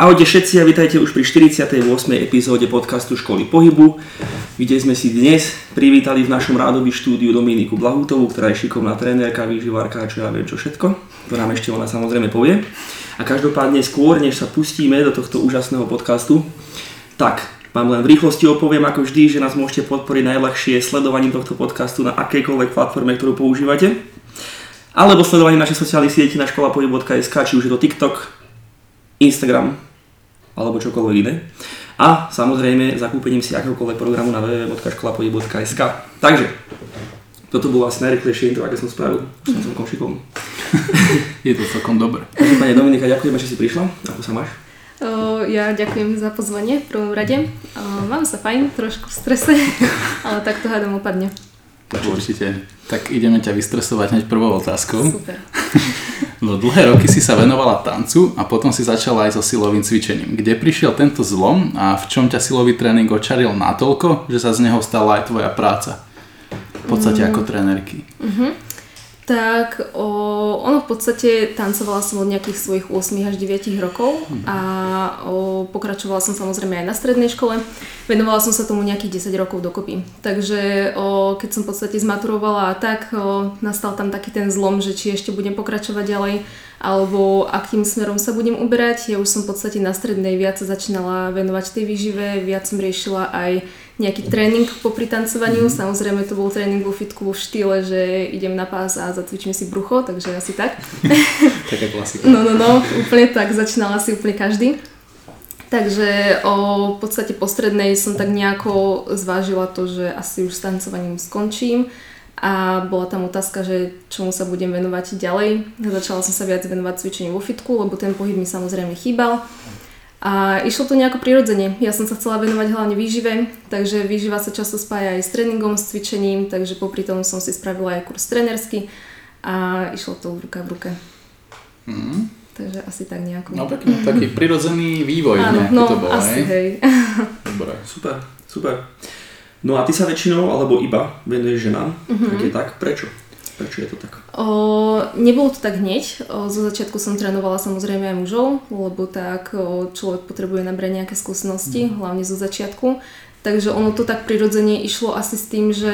Ahojte všetci a vítajte už pri 48. epizóde podcastu Školy pohybu, kde sme si dnes privítali v našom rádovi štúdiu Dominiku Blahutovú, ktorá je šikovná trénerka, výživárka čo ja viem čo všetko. To nám ešte ona samozrejme povie. A každopádne skôr, než sa pustíme do tohto úžasného podcastu, tak vám len v rýchlosti opoviem ako vždy, že nás môžete podporiť najľahšie sledovaním tohto podcastu na akejkoľvek platforme, ktorú používate alebo sledovanie našej sociálnych sieti na školapohyb.sk, či už je to TikTok, Instagram alebo čokoľvek iné. A samozrejme zakúpením si akéhokoľvek programu na www.školapohyb.sk. Takže, toto bolo asi najrychlejšie intro, aké som spravil. Som som konšikom. je to celkom dobré. Takže pani Dominika, ďakujeme, že si prišla. Ako sa máš? O, ja ďakujem za pozvanie v prvom rade. O, mám sa fajn, trošku v strese, ale tak to hádam opadne. Určite. Tak ideme ťa vystresovať hneď prvou otázkou. Super. No dlhé roky si sa venovala tancu a potom si začala aj so silovým cvičením. Kde prišiel tento zlom a v čom ťa silový tréning očaril natoľko, že sa z neho stala aj tvoja práca? V podstate mm. ako trénerky. Uh-huh tak o, ono v podstate tancovala som od nejakých svojich 8 až 9 rokov a o, pokračovala som samozrejme aj na strednej škole. Venovala som sa tomu nejakých 10 rokov dokopy. Takže o, keď som v podstate zmaturovala a tak, o, nastal tam taký ten zlom, že či ešte budem pokračovať ďalej alebo akým smerom sa budem uberať. Ja už som v podstate na strednej viac začínala venovať tej výžive, viac som riešila aj nejaký tréning po pritancovaniu. Mm-hmm. Samozrejme to bol tréning vo fitku v štýle, že idem na pás a zatvičím si brucho, takže asi tak. Taká klasika. No, no, no, úplne tak, začínala si úplne každý. Takže o, v podstate po strednej som tak nejako zvážila to, že asi už s tancovaním skončím a bola tam otázka, že čomu sa budem venovať ďalej. Začala som sa viac venovať cvičeniu vo fitku, lebo ten pohyb mi samozrejme chýbal. A išlo to nejako prirodzene. Ja som sa chcela venovať hlavne výžive, takže výživa sa často spája aj s tréningom, s cvičením, takže popri tom som si spravila aj kurz trénersky a išlo to ruka v ruke. Mm. Takže asi tak nejako. No pekne, taký prirodzený vývoj Áno, no, to bol, asi hej. Dobre, super, super. No a ty sa väčšinou, alebo iba venuješ ženám, mm-hmm. tak je tak, prečo? Prečo je to tak? O, nebolo to tak hneď. O, zo začiatku som trénovala samozrejme aj mužov, lebo tak o, človek potrebuje nabrať nejaké skúsenosti, mm. hlavne zo začiatku. Takže ono to tak prirodzene išlo asi s tým, že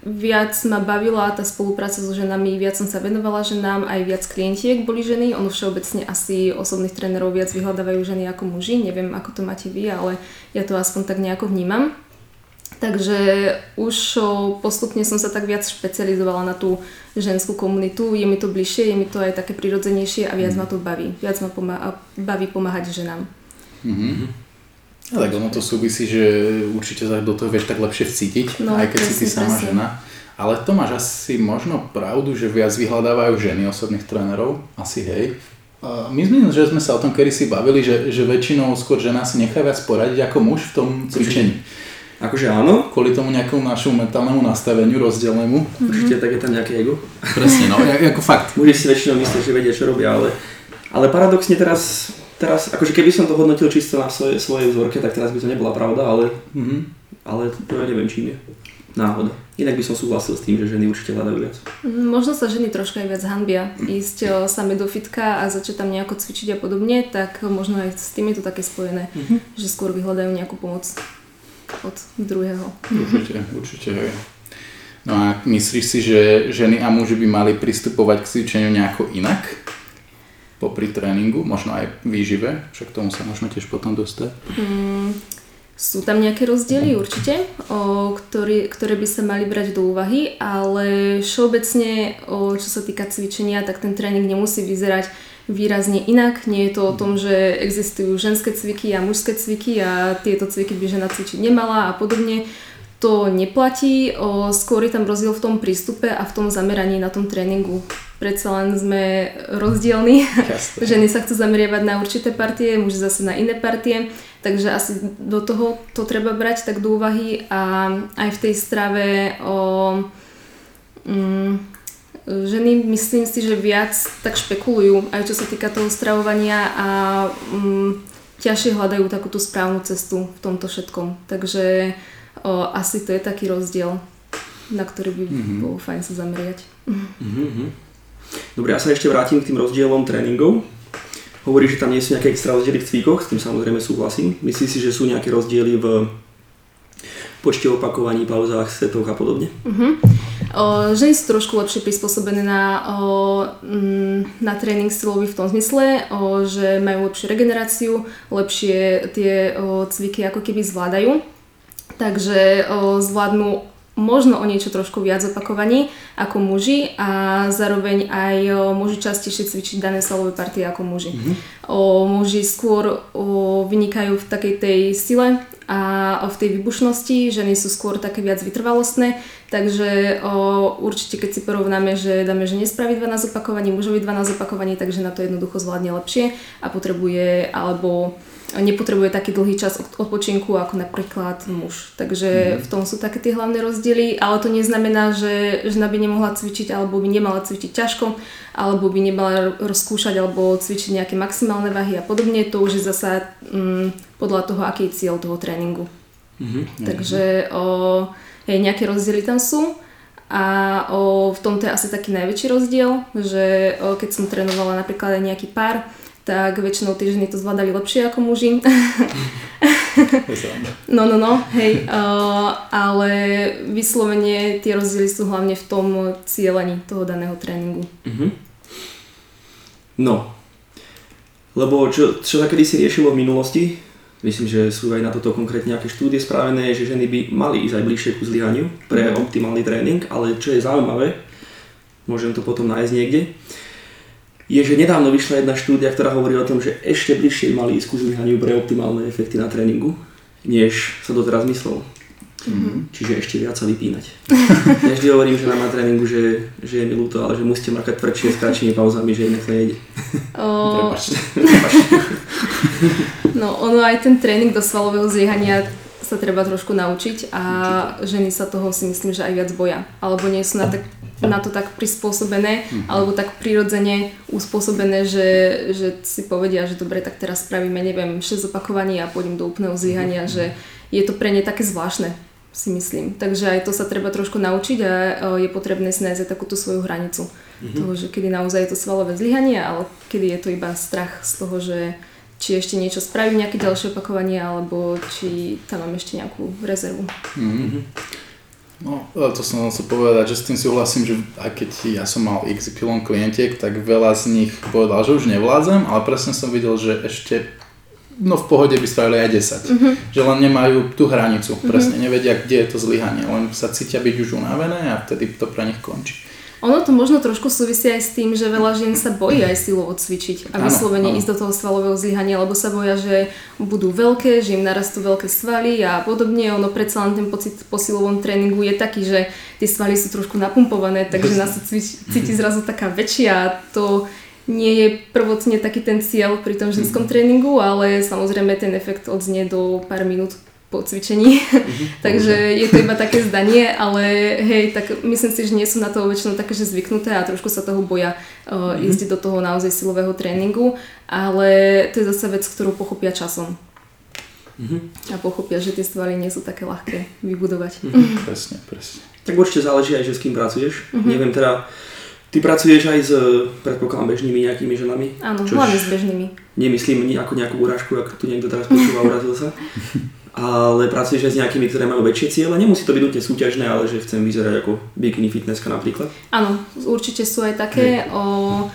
viac ma bavila tá spolupráca so ženami, viac som sa venovala ženám, aj viac klientiek boli ženy. Ono všeobecne asi osobných trénerov viac vyhľadávajú ženy ako muži. Neviem, ako to máte vy, ale ja to aspoň tak nejako vnímam. Takže už postupne som sa tak viac špecializovala na tú ženskú komunitu. Je mi to bližšie, je mi to aj také prirodzenejšie a viac mm. ma to baví. Viac ma pomá- baví pomáhať ženám. Mm-hmm. A tak ono to súvisí, že určite sa do toho vieš tak lepšie vcítiť, no, aj keď presne, si ty sama presne. žena. Ale to máš asi možno pravdu, že viac vyhľadávajú ženy osobných trénerov. Asi hej. Myslím, že sme sa o tom kedy si bavili, že, že väčšinou skôr žena si nechá viac poradiť ako muž v tom cvičení. Akože áno. Kvôli tomu nejakému našemu mentálnemu nastaveniu rozdelenému. Mm-hmm. Určite tak je tam nejaké ego. Presne, no, ako fakt. Muži si väčšinou myslia, že vedia, čo robia, ale, ale paradoxne teraz, teraz, akože keby som to hodnotil čisto na svoje, svojej vzorke, tak teraz by to nebola pravda, ale, mm-hmm. ale to ja neviem, čím je. Náhoda. Inak by som súhlasil s tým, že ženy určite hľadajú viac. Mhm, možno sa ženy troška aj viac hanbia ísť same do fitka a začať tam nejako cvičiť a podobne, tak možno aj s tým je to také spojené, mm-hmm. že skôr vyhľadajú nejakú pomoc od druhého. Určite, určite hej. No a myslíš si, že ženy a muži by mali pristupovať k cvičeniu nejako inak? Popri tréningu, možno aj výžive, však k tomu sa môžeme tiež potom dostať. Mm, sú tam nejaké rozdiely určite, o, ktorý, ktoré by sa mali brať do úvahy, ale všeobecne, o, čo sa týka cvičenia, tak ten tréning nemusí vyzerať výrazne inak. Nie je to o tom, že existujú ženské cviky a mužské cviky a tieto cviky by žena cvičiť nemala a podobne. To neplatí, o, skôr je tam rozdiel v tom prístupe a v tom zameraní na tom tréningu. Predsa len sme rozdielni. Ženy sa chcú zameriavať na určité partie, muži zase na iné partie. Takže asi do toho to treba brať tak do úvahy a aj v tej strave o, mm, ženy myslím si, že viac tak špekulujú, aj čo sa týka toho stravovania a um, ťažšie hľadajú takú tú správnu cestu v tomto všetkom. Takže o, asi to je taký rozdiel, na ktorý by mm-hmm. bolo fajn sa zameriať. Mm-hmm. Dobre, ja sa ešte vrátim k tým rozdielom tréningov. Hovorí, že tam nie sú nejaké extra rozdiely v cvíkoch, s tým samozrejme súhlasím. Myslíš si, že sú nejaké rozdiely v počte opakovaní, pauzách, setoch a podobne? Uh-huh. O, ženy sú trošku lepšie prispôsobené na, o, mm, na tréning silový v tom zmysle, o, že majú lepšiu regeneráciu, lepšie tie o, cviky ako keby zvládajú. Takže o, zvládnu možno o niečo trošku viac opakovaní ako muži a zároveň aj môžu častejšie cvičiť dané svalové partie ako muži. Mm-hmm. O, muži skôr o, vynikajú v takej tej sile a o, v tej vybušnosti, ženy sú skôr také viac vytrvalostné, takže o, určite keď si porovnáme, že dáme že nespraví 12 opakovaní, mužovi 12 opakovaní, takže na to jednoducho zvládne lepšie a potrebuje alebo nepotrebuje taký dlhý čas odpočinku ako napríklad muž. Takže mm. v tom sú také tie hlavné rozdiely, ale to neznamená, že žena by nemohla cvičiť alebo by nemala cvičiť ťažko, alebo by nemala rozkúšať alebo cvičiť nejaké maximálne váhy a podobne. To už je zasa mm, podľa toho, aký je cieľ toho tréningu. Mm-hmm. Takže o, hej, nejaké rozdiely tam sú. A o, v tomto je asi taký najväčší rozdiel, že o, keď som trénovala napríklad aj nejaký pár, tak väčšinou tie ženy to zvládali lepšie ako muži. no, no, no, hej, uh, ale vyslovene tie rozdiely sú hlavne v tom cieľení toho daného tréningu. Uh-huh. No, lebo čo, čo sa kedy si riešilo v minulosti, myslím, že sú aj na toto konkrétne nejaké štúdie spravené, že ženy by mali ísť aj bližšie ku zlyhaniu pre uh-huh. optimálny tréning, ale čo je zaujímavé, môžem to potom nájsť niekde, je, že nedávno vyšla jedna štúdia, ktorá hovorí o tom, že ešte bližšie mali ísť ku zlyhaniu pre optimálne efekty na tréningu, než sa to teraz myslel. Mm-hmm. Čiže ešte viac sa vypínať. ja vždy hovorím, že na tréningu, že, že je mi ľúto, ale že musíte makať tvrdšie s kratšími pauzami, že inak to nejde. O... no ono aj ten tréning do svalového zlyhania sa treba trošku naučiť a ženy sa toho si myslím, že aj viac boja. Alebo nie sú na, tak, na to tak prispôsobené, mm-hmm. alebo tak prirodzene uspôsobené, že, že si povedia, že dobre, tak teraz spravíme, neviem, 6 opakovaní a pôjdem do úplného zlyhania, mm-hmm. že je to pre ne také zvláštne si myslím. Takže aj to sa treba trošku naučiť a je potrebné si nájsť takúto svoju hranicu. Mm-hmm. Toho, že kedy naozaj je to svalové zlyhanie, ale kedy je to iba strach z toho, že či ešte niečo spravím, nejaké ďalšie opakovanie, alebo či tam mám ešte nejakú rezervu. Mm-hmm. No, to som chcel povedať, že s tým súhlasím, že aj keď ja som mal XY klientiek, tak veľa z nich povedal, že už nevládzem, ale presne som videl, že ešte no v pohode by spravili aj 10. Mm-hmm. Že len nemajú tú hranicu, mm-hmm. presne nevedia, kde je to zlyhanie, len sa cítia byť už unavené a vtedy to pre nich končí. Ono to možno trošku súvisí aj s tým, že veľa žien sa bojí aj silovo cvičiť a vyslovene ísť do toho svalového zlyhania, lebo sa boja, že budú veľké, že im narastú veľké svaly a podobne. Ono predsa len ten pocit po silovom tréningu je taký, že tie svaly sú trošku napumpované, takže nás sa cíti zrazu taká väčšia. A to nie je prvotne taký ten cieľ pri tom ženskom tréningu, ale samozrejme ten efekt odznie do pár minút po cvičení. Mm-hmm. Takže je to iba také zdanie, ale hej, tak myslím si, že nie sú na to väčšinou také, že zvyknuté a trošku sa toho boja uh, mm-hmm. ísť do toho naozaj silového tréningu, ale to je zase vec, ktorú pochopia časom. Mm-hmm. A pochopia, že tie svaly nie sú také ľahké vybudovať. Mm-hmm. presne, presne. Tak určite záleží aj, že s kým pracuješ. Mm-hmm. Neviem teda, Ty pracuješ aj s, predpokladám, bežnými nejakými ženami? Áno, hlavne s bežnými. Nemyslím ako nejakú urážku, ak tu niekto teraz počúva, urazil sa. ale pracuješ aj s nejakými, ktoré majú väčšie ciele. Nemusí to byť nutne súťažné, ale že chcem vyzerať ako bikini fitnesska napríklad. Áno, určite sú aj také. O,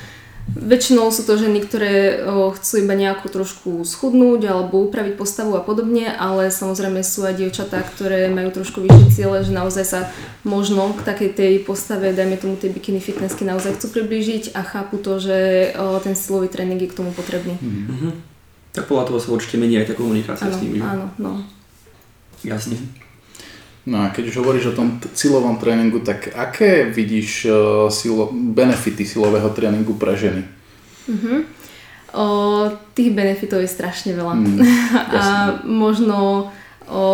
väčšinou sú to ženy, ktoré o, chcú iba nejakú trošku schudnúť alebo upraviť postavu a podobne, ale samozrejme sú aj dievčatá, ktoré majú trošku vyššie ciele, že naozaj sa možno k takej tej postave, dajme tomu tej bikini fitnessky, naozaj chcú priblížiť a chápu to, že o, ten silový tréning je k tomu potrebný. Mm-hmm. Tak podľa toho sa určite mení aj tá komunikácia ano, s nimi. Áno, no. Jasne. No a keď už hovoríš o tom silovom tréningu, tak aké vidíš uh, silo- benefity silového tréningu pre ženy? Uh-huh. O, tých benefitov je strašne veľa. Mm, a možno o,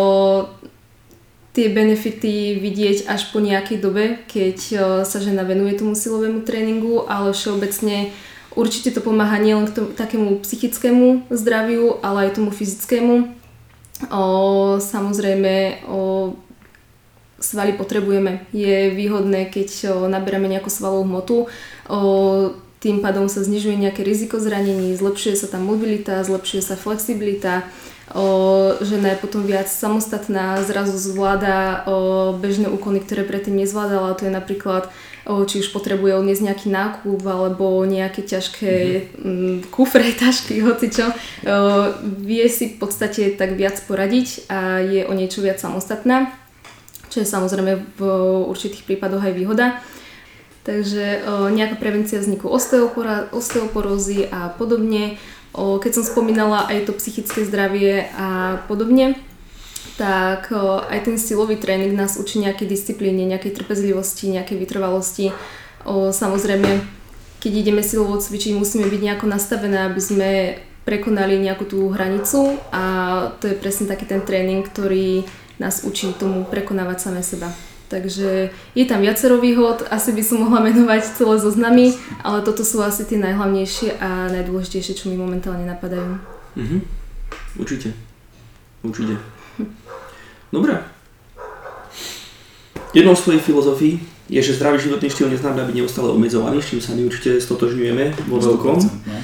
tie benefity vidieť až po nejakej dobe, keď o, sa žena venuje tomu silovému tréningu, ale všeobecne určite to pomáha nielen k tomu, takému psychickému zdraviu, ale aj tomu fyzickému O, samozrejme, o, svaly potrebujeme. Je výhodné, keď o, naberáme nejakú svalovú hmotu. O, tým pádom sa znižuje nejaké riziko zranení, zlepšuje sa tá mobilita, zlepšuje sa flexibilita, o, žena je potom viac samostatná, zrazu zvláda o, bežné úkony, ktoré predtým nezvládala, to je napríklad či už potrebuje odniesť nejaký nákup alebo nejaké ťažké mm-hmm. kufre, tašky, hocičo, vie si v podstate tak viac poradiť a je o niečo viac samostatná, čo je samozrejme v určitých prípadoch aj výhoda. Takže nejaká prevencia vzniku osteoporózy a podobne. Keď som spomínala aj to psychické zdravie a podobne, tak aj ten silový tréning nás učí nejakej disciplíne, nejakej trpezlivosti, nejakej vytrvalosti. Samozrejme, keď ideme silovo cvičiť, musíme byť nejako nastavené, aby sme prekonali nejakú tú hranicu a to je presne taký ten tréning, ktorý nás učí tomu prekonávať same seba. Takže je tam viacero výhod, asi by som mohla menovať celé zoznamy, ale toto sú asi tie najhlavnejšie a najdôležitejšie, čo mi momentálne napadajú. Mhm. Určite. Určite. Dobre. Jednou z tvojich filozofií je, že zdravý životný štýl neznamená byť neustále obmedzovaný, s čím sa my určite stotožňujeme vo veľkom. No.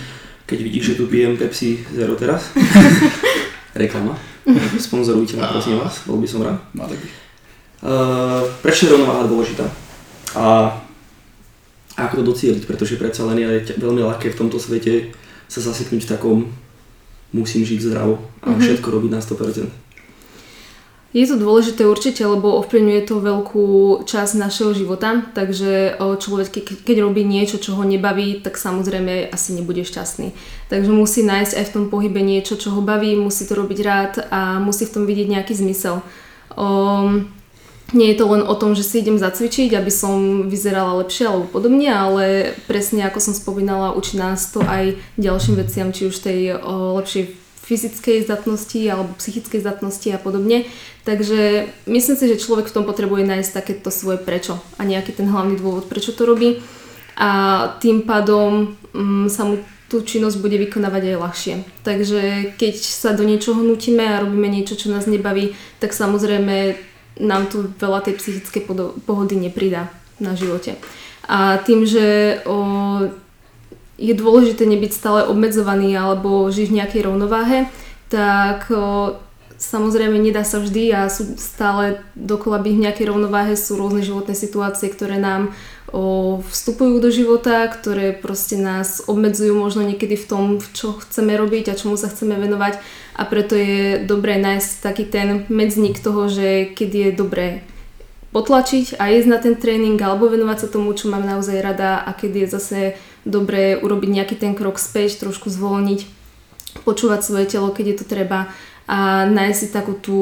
Keď vidíš, že tu pijem Pepsi Zero teraz. Reklama. Sponzorujte ma, prosím vás, bol by som rád. Mali by. Uh, prečo je rovnováha dôležitá? A ako to docieliť, pretože predsa len je veľmi ľahké v tomto svete sa zaseknúť v takom musím žiť zdravo a mm-hmm. všetko robiť na 100%. Je to dôležité určite, lebo ovplyvňuje to veľkú časť našeho života, takže človek, keď robí niečo, čo ho nebaví, tak samozrejme asi nebude šťastný. Takže musí nájsť aj v tom pohybe niečo, čo ho baví, musí to robiť rád a musí v tom vidieť nejaký zmysel. Um, nie je to len o tom, že si idem zacvičiť, aby som vyzerala lepšie alebo podobne, ale presne ako som spomínala, učí nás to aj ďalším veciam, či už tej o, lepšej fyzickej zdatnosti alebo psychickej zdatnosti a podobne. Takže myslím si, že človek v tom potrebuje nájsť takéto svoje prečo a nejaký ten hlavný dôvod, prečo to robí. A tým pádom mm, sa mu tú činnosť bude vykonávať aj ľahšie. Takže keď sa do niečoho nutíme a robíme niečo, čo nás nebaví, tak samozrejme nám tu veľa tej psychickej pohody nepridá na živote. A tým, že o, je dôležité nebyť stále obmedzovaný alebo žiť v nejakej rovnováhe, tak samozrejme nedá sa vždy a sú stále dokola byť v nejakej rovnováhe, sú rôzne životné situácie, ktoré nám o, vstupujú do života, ktoré proste nás obmedzujú možno niekedy v tom, čo chceme robiť a čomu sa chceme venovať. A preto je dobré nájsť taký ten medzník toho, že keď je dobré potlačiť a ísť na ten tréning alebo venovať sa tomu, čo mám naozaj rada a keď je zase dobré urobiť nejaký ten krok späť, trošku zvolniť, počúvať svoje telo, keď je to treba a nájsť si takú tú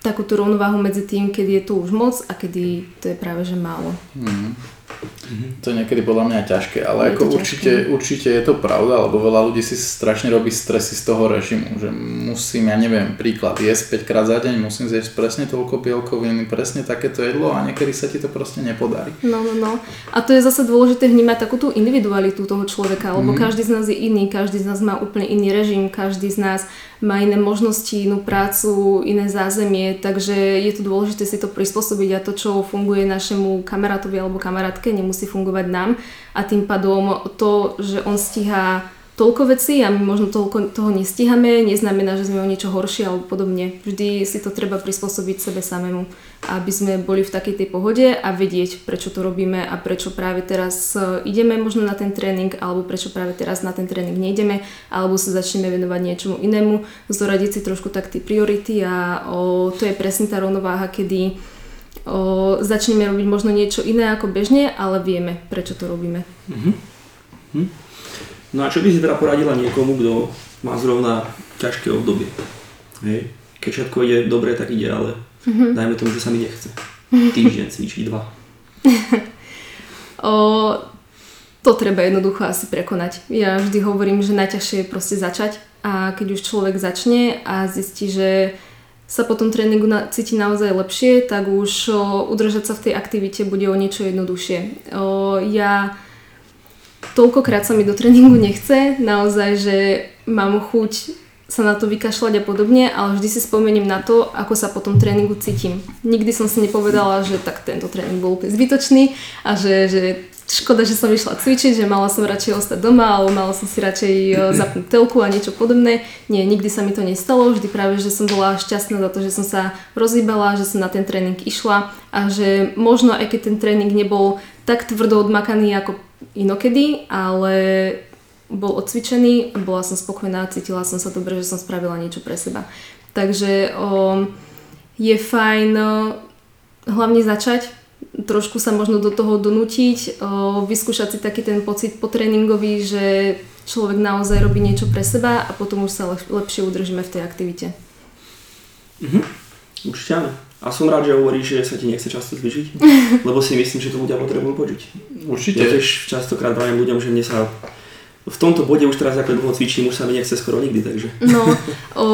takú tú rovnováhu medzi tým, keď je to už moc a kedy to je práve že málo. Mm. Mm-hmm. To je niekedy podľa mňa ťažké, ale je ako určite, určite je to pravda, lebo veľa ľudí si strašne robí stresy z toho režimu, že musím, ja neviem, príklad, jesť 5 krát za deň, musím zjesť presne toľko bielkovín, presne takéto jedlo a niekedy sa ti to proste nepodarí. No, no, no. A to je zase dôležité vnímať takú tú individualitu toho človeka, lebo mm. každý z nás je iný, každý z nás má úplne iný režim, každý z nás má iné možnosti, inú prácu, iné zázemie, takže je to dôležité si to prispôsobiť a to, čo funguje našemu kamarátovi alebo kamarátke, nemusí fungovať nám. A tým pádom to, že on stíha toľko vecí a my možno toľko toho nestíhame, neznamená, že sme o niečo horšie alebo podobne. Vždy si to treba prispôsobiť sebe samému, aby sme boli v takej tej pohode a vedieť, prečo to robíme a prečo práve teraz e, ideme možno na ten tréning alebo prečo práve teraz na ten tréning nejdeme alebo sa začneme venovať niečomu inému, zoradiť si trošku tak tie priority a o, to je presne tá rovnováha, kedy o, začneme robiť možno niečo iné ako bežne, ale vieme, prečo to robíme. Mm-hmm. Hm. No a čo by si teda poradila niekomu, kto má zrovna ťažké obdobie? Hej. Keď všetko ide dobre, tak ide, ale mm-hmm. dajme tomu, že sa mi nechce. Týždeň cvičiť dva. o, to treba jednoducho asi prekonať. Ja vždy hovorím, že najťažšie je proste začať a keď už človek začne a zistí, že sa po tom tréningu na, cíti naozaj lepšie, tak už o, udržať sa v tej aktivite bude o niečo jednoduchšie. O, ja toľkokrát sa mi do tréningu nechce, naozaj, že mám chuť sa na to vykašľať a podobne, ale vždy si spomeniem na to, ako sa po tom tréningu cítim. Nikdy som si nepovedala, že tak tento tréning bol úplne zbytočný a že, že škoda, že som išla cvičiť, že mala som radšej ostať doma alebo mala som si radšej e, zapnúť telku a niečo podobné. Nie, nikdy sa mi to nestalo, vždy práve, že som bola šťastná za to, že som sa rozhýbala, že som na ten tréning išla a že možno aj keď ten tréning nebol tak tvrdo odmakaný ako inokedy, ale bol odcvičený, bola som spokojná, cítila som sa dobre, že som spravila niečo pre seba. Takže o, je fajn o, hlavne začať, trošku sa možno do toho donútiť, o, vyskúšať si taký ten pocit po tréningový, že človek naozaj robí niečo pre seba a potom už sa lep- lepšie udržíme v tej aktivite. Mhm. Určite áno. A som rád, že hovoríš, že sa ti nechce často zvyšiť, lebo si myslím, že to ľudia potrebujú počuť. Určite. Ja tiež častokrát vravím ľuďom, že mne sa v tomto bode už teraz ako dlho cvičím, už sa mi nechce skoro nikdy, takže. No, o,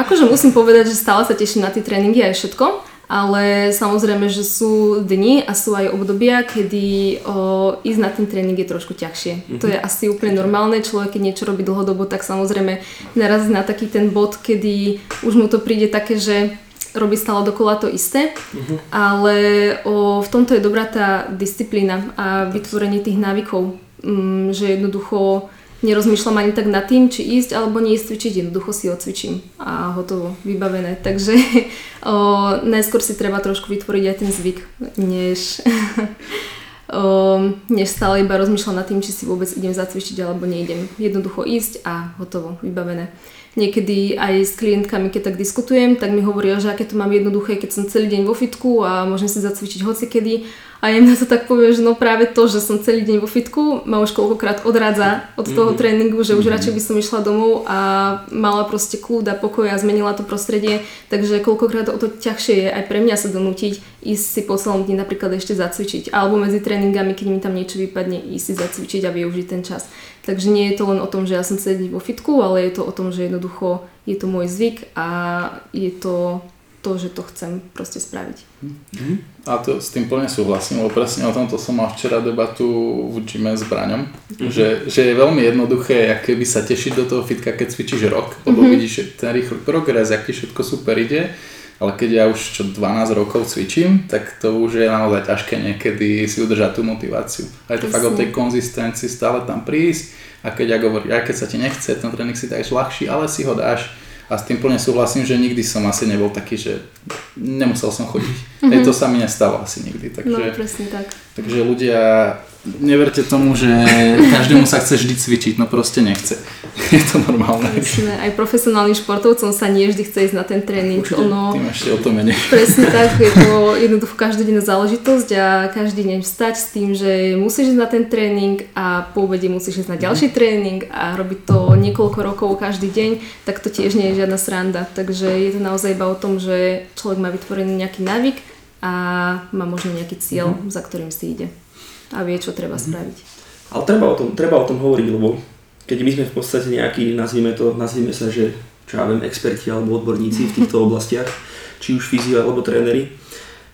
akože musím povedať, že stále sa teším na tie tréningy aj všetko, ale samozrejme, že sú dni a sú aj obdobia, kedy o, ísť na ten tréning je trošku ťažšie. Mm-hmm. To je asi úplne normálne, človek keď niečo robí dlhodobo, tak samozrejme narazí na taký ten bod, kedy už mu to príde také, že robí stále dokola to isté, uh-huh. ale o, v tomto je dobrá tá disciplína a vytvorenie tých návykov um, že jednoducho nerozmýšľam ani tak nad tým, či ísť alebo neísť cvičiť, jednoducho si odcvičím a hotovo, vybavené. Takže o, najskôr si treba trošku vytvoriť aj ten zvyk, než, o, než stále iba rozmýšľam nad tým, či si vôbec idem zacvičiť alebo neidem. Jednoducho ísť a hotovo, vybavené. Niekedy aj s klientkami, keď tak diskutujem, tak mi hovoria, že aké to mám jednoduché, keď som celý deň vo fitku a môžem si zacvičiť hocikedy a ja na to tak poviem, že no práve to, že som celý deň vo fitku, ma už koľkokrát odrádza od toho mm-hmm. tréningu, že už mm-hmm. radšej by som išla domov a mala proste kľud a pokoj a zmenila to prostredie. Takže koľkokrát o to ťažšie je aj pre mňa sa donútiť ísť si po celom dni napríklad ešte zacvičiť. Alebo medzi tréningami, keď mi tam niečo vypadne, ísť si zacvičiť a využiť ten čas. Takže nie je to len o tom, že ja som deň vo fitku, ale je to o tom, že jednoducho je to môj zvyk a je to to, že to chcem proste spraviť. Mm-hmm. A to s tým plne súhlasím, lebo presne o tomto som mal včera debatu v gyme s Braňom, mm-hmm. že, že je veľmi jednoduché, aké by sa tešiť do toho fitka, keď cvičíš rok, lebo mm-hmm. vidíš ten rýchly progres, aký všetko super ide, ale keď ja už čo 12 rokov cvičím, tak to už je naozaj ťažké niekedy si udržať tú motiváciu. A je to Presne. fakt o tej konzistencii stále tam prísť a keď ja hovorím, aj keď sa ti nechce, ten tréning si dáš ľahší, ale si ho dáš a s tým plne súhlasím, že nikdy som asi nebol taký, že nemusel som chodiť. Mm-hmm. Hej, to sa mi nestalo asi nikdy. Takže, no, presne tak. Takže ľudia, neverte tomu, že každému sa chce vždy cvičiť, no proste nechce. Je to normálne. Presne, aj profesionálnym športovcom sa nie vždy chce ísť na ten tréning. Určite, ono, tým ešte o to menej. Presne tak, je to jednoducho každodenná záležitosť a každý deň vstať s tým, že musíš ísť na ten tréning a po obede musíš ísť na ďalší mm-hmm. tréning a robiť to niekoľko rokov každý deň, tak to tiež nie je žiadna sranda. Takže je to naozaj iba o tom, že človek má vytvorený nejaký návyk a má možno nejaký cieľ, mm-hmm. za ktorým si ide a vie, čo treba mm-hmm. spraviť. Ale treba o, tom, treba o tom hovoriť, lebo keď my sme v podstate nejakí, nazvime to, nazvime sa, že čo ja viem, experti alebo odborníci v týchto oblastiach, či už fyzio alebo tréneri,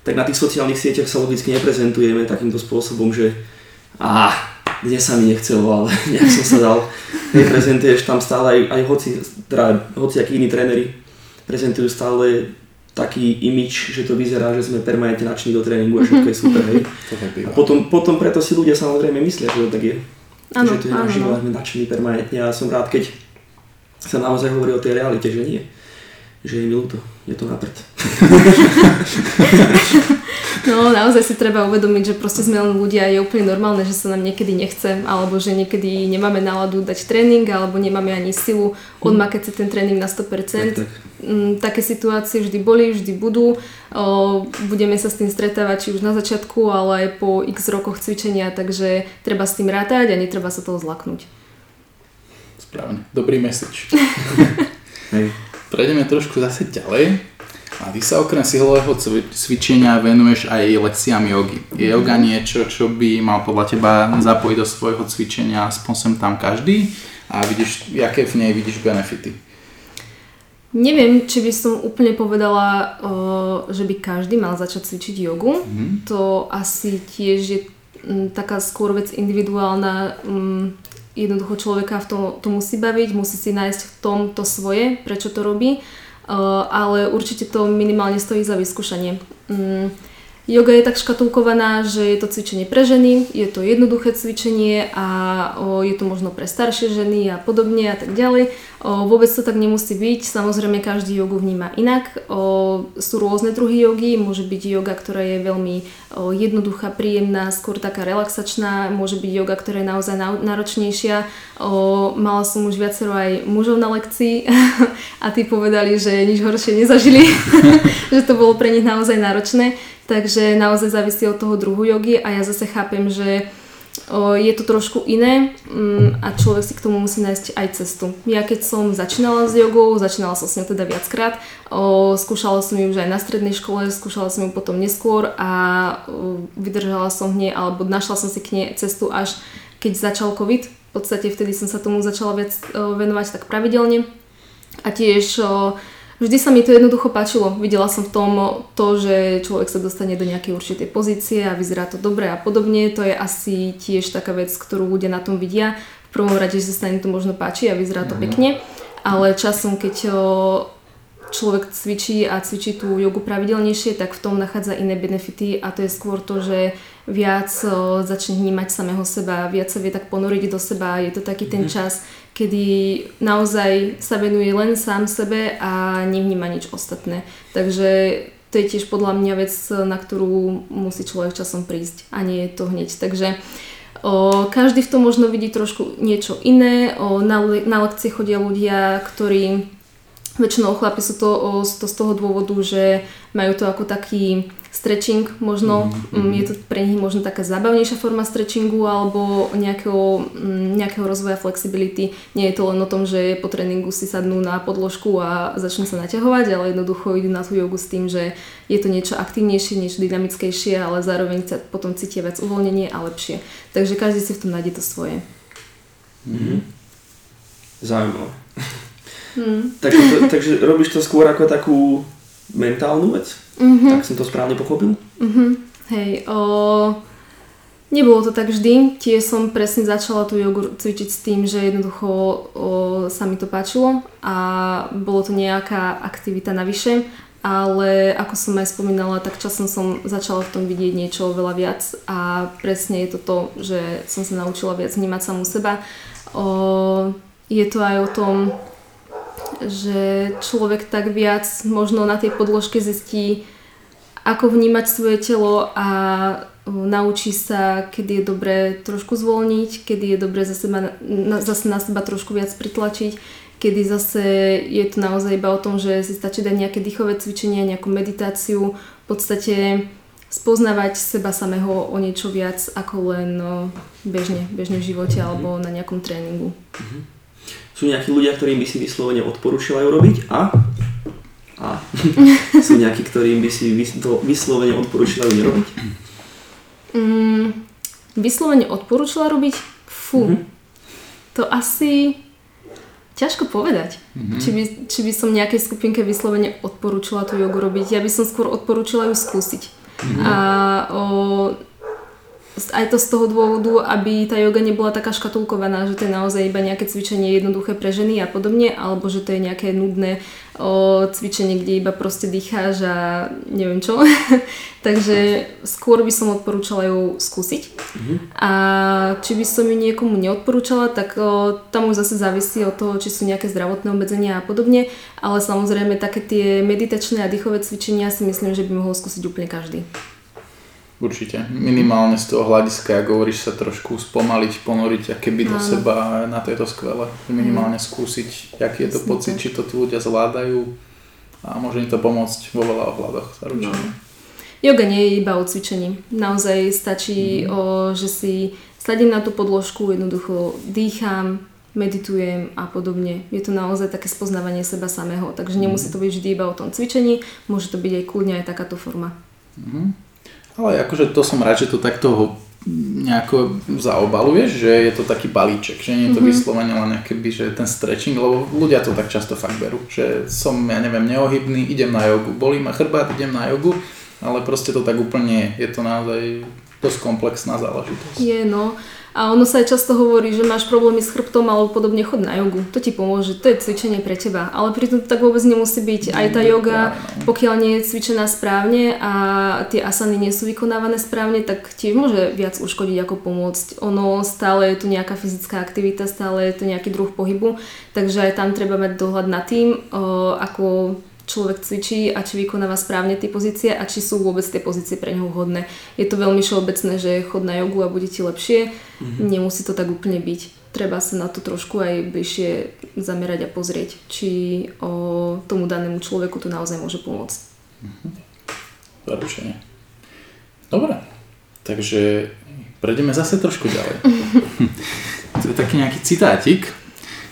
tak na tých sociálnych sieťach sa logicky neprezentujeme takýmto spôsobom, že a dnes sa mi nechcelo, ale nejak som sa dal. Neprezentuješ tam stále aj, aj hoci, teda, hoci akí iní tréneri prezentujú stále taký imič, že to vyzerá, že sme permanentne nadšení do tréningu a všetko je super, hej. A potom, potom preto si ľudia samozrejme myslia, že to tak je. Ano, že to je naživo, sme nadšení permanentne a som rád, keď sa naozaj hovorí o tej realite, že nie. Že je mi ľúto, je to na prd. No naozaj si treba uvedomiť, že proste sme len ľudia a je úplne normálne, že sa nám niekedy nechce, alebo že niekedy nemáme náladu dať tréning, alebo nemáme ani silu odmakať si ten tréning na 100%. Tak, tak. Mm, také situácie vždy boli, vždy budú. Budeme sa s tým stretávať či už na začiatku, ale aj po x rokoch cvičenia, takže treba s tým rátať a netreba sa toho zlaknúť. Správne. Dobrý message. Prejdeme trošku zase ďalej. A ty sa okrem silového cvičenia venuješ aj lekciám jogy. Je mhm. yoga niečo, čo by mal podľa teba zapojiť do svojho cvičenia aspoň sem tam každý a vidíš, aké v nej vidíš benefity? Neviem, či by som úplne povedala, že by každý mal začať cvičiť jogu. Mm-hmm. To asi tiež je taká skôr vec individuálna jednoducho človeka v tom, to musí baviť, musí si nájsť v tom to svoje, prečo to robí, ale určite to minimálne stojí za vyskúšanie. Yoga je tak škatulkovaná, že je to cvičenie pre ženy, je to jednoduché cvičenie a je to možno pre staršie ženy a podobne a tak ďalej. Vôbec to tak nemusí byť, samozrejme každý jogu vníma inak. Sú rôzne druhy jogy, môže byť yoga, ktorá je veľmi jednoduchá, príjemná, skôr taká relaxačná, môže byť yoga, ktorá je naozaj náročnejšia. Mala som už viacero aj mužov na lekcii a tí povedali, že nič horšie nezažili, že to bolo pre nich naozaj náročné. Takže naozaj závisí od toho druhu jogy a ja zase chápem, že je to trošku iné um, a človek si k tomu musí nájsť aj cestu. Ja keď som začínala s jogou, začínala som s ňou teda viackrát, skúšala som ju už aj na strednej škole, skúšala som ju potom neskôr a vydržala som v nej, alebo našla som si k nej cestu až keď začal COVID. V podstate vtedy som sa tomu začala viac venovať tak pravidelne. A tiež vždy sa mi to jednoducho páčilo. Videla som v tom to, že človek sa dostane do nejakej určitej pozície a vyzerá to dobre a podobne. To je asi tiež taká vec, ktorú ľudia na tom vidia. V prvom rade, že sa im to možno páči a vyzerá to mm. pekne, ale časom, keď človek cvičí a cvičí tú jogu pravidelnejšie, tak v tom nachádza iné benefity a to je skôr to, že viac začne vnímať samého seba, viac sa vie tak ponoriť do seba. Je to taký ten mhm. čas, kedy naozaj sa venuje len sám sebe a nevníma nič ostatné. Takže to je tiež podľa mňa vec, na ktorú musí človek časom prísť a nie je to hneď. Takže o, každý v tom možno vidí trošku niečo iné. O, na, na lekcie chodia ľudia, ktorí Väčšinou chlapi sú to, sú to z toho dôvodu, že majú to ako taký stretching možno, mm-hmm. je to pre nich možno taká zábavnejšia forma stretchingu alebo nejakého, mm, nejakého rozvoja flexibility. Nie je to len o tom, že po tréningu si sadnú na podložku a začnú sa naťahovať, ale jednoducho idú na tú jogu s tým, že je to niečo aktívnejšie, niečo dynamickejšie, ale zároveň sa potom cítia viac uvoľnenie a lepšie. Takže každý si v tom nájde to svoje. Mm-hmm. Zaujímavé. Hmm. Tak, to, takže robíš to skôr ako takú mentálnu vec? Mm-hmm. Tak som to správne pochopil? Mm-hmm. Hej, o... Nebolo to tak vždy, tiež som presne začala tú jogu cvičiť s tým, že jednoducho o, sa mi to páčilo a bolo to nejaká aktivita navyše, ale ako som aj spomínala, tak časom som začala v tom vidieť niečo veľa viac a presne je to to, že som sa naučila viac vnímať samú seba. O, je to aj o tom, že človek tak viac možno na tej podložke zistí, ako vnímať svoje telo a naučí sa, kedy je dobré trošku zvolniť, kedy je dobré zase, ma, na, zase na seba trošku viac pritlačiť, kedy zase je to naozaj iba o tom, že si stačí dať nejaké dýchové cvičenie, nejakú meditáciu, v podstate spoznávať seba samého o niečo viac ako len no, bežne, bežne v živote alebo na nejakom tréningu. Mm-hmm sú nejakí ľudia, ktorým by si vyslovene odporúčila ju robiť a, a sú nejakí, ktorým by si vyslovene odporúčila ju nerobiť? Mm, vyslovene odporúčila robiť? Fú, mm-hmm. to asi ťažko povedať. Mm-hmm. Či, by, či by som nejakej skupinke vyslovene odporúčila tú jogu robiť. Ja by som skôr odporúčila ju skúsiť. Mm-hmm. A o, aj to z toho dôvodu, aby tá joga nebola taká škatulkovaná, že to je naozaj iba nejaké cvičenie jednoduché pre ženy a podobne, alebo že to je nejaké nudné o, cvičenie, kde iba proste dýcháš a neviem čo. Takže skôr by som odporúčala ju skúsiť. Mm-hmm. A či by som ju niekomu neodporúčala, tak o, tam už zase závisí od toho, či sú nejaké zdravotné obmedzenia a podobne, ale samozrejme také tie meditačné a dýchové cvičenia si myslím, že by mohol skúsiť úplne každý. Určite. Minimálne z toho hľadiska, ako hovoríš, sa trošku spomaliť, ponoriť a keby do seba, na to je to skvelé. Minimálne skúsiť, aký je to pocit, či to tí ľudia zvládajú a môže im to pomôcť vo veľa ohľadoch, zaručene. No. Yoga nie je iba o cvičení. Naozaj stačí, mm. o, že si sadím na tú podložku, jednoducho dýcham, meditujem a podobne. Je to naozaj také spoznávanie seba samého, takže nemusí mhm. to byť vždy iba o tom cvičení, môže to byť aj kľudne aj takáto forma. Mm. Ale akože to som rád, že to takto nejako zaobaluješ, že je to taký balíček, že nie je to mm-hmm. vyslovene len keby, že ten stretching, lebo ľudia to tak často fakt berú, že som, ja neviem, neohybný, idem na jogu, bolí ma chrbát, idem na jogu, ale proste to tak úplne je, je to naozaj dosť komplexná záležitosť. Je, no. A ono sa aj často hovorí, že máš problémy s chrbtom alebo podobne, chod na jogu. To ti pomôže, to je cvičenie pre teba. Ale pritom to tak vôbec nemusí byť. Aj tá joga, pokiaľ nie je cvičená správne a tie asany nie sú vykonávané správne, tak tiež môže viac uškodiť ako pomôcť. Ono stále je tu nejaká fyzická aktivita, stále je tu nejaký druh pohybu, takže aj tam treba mať dohľad nad tým, ako človek cvičí a či vykonáva správne tie pozície a či sú vôbec tie pozície pre neho vhodné. Je to veľmi všeobecné, že chod na jogu a bude ti lepšie. Mm-hmm. Nemusí to tak úplne byť. Treba sa na to trošku aj bližšie zamerať a pozrieť, či o tomu danému človeku to naozaj môže pomôcť. Mm-hmm. Zaručenie. Dobre, takže prejdeme zase trošku ďalej. to je taký nejaký citátik,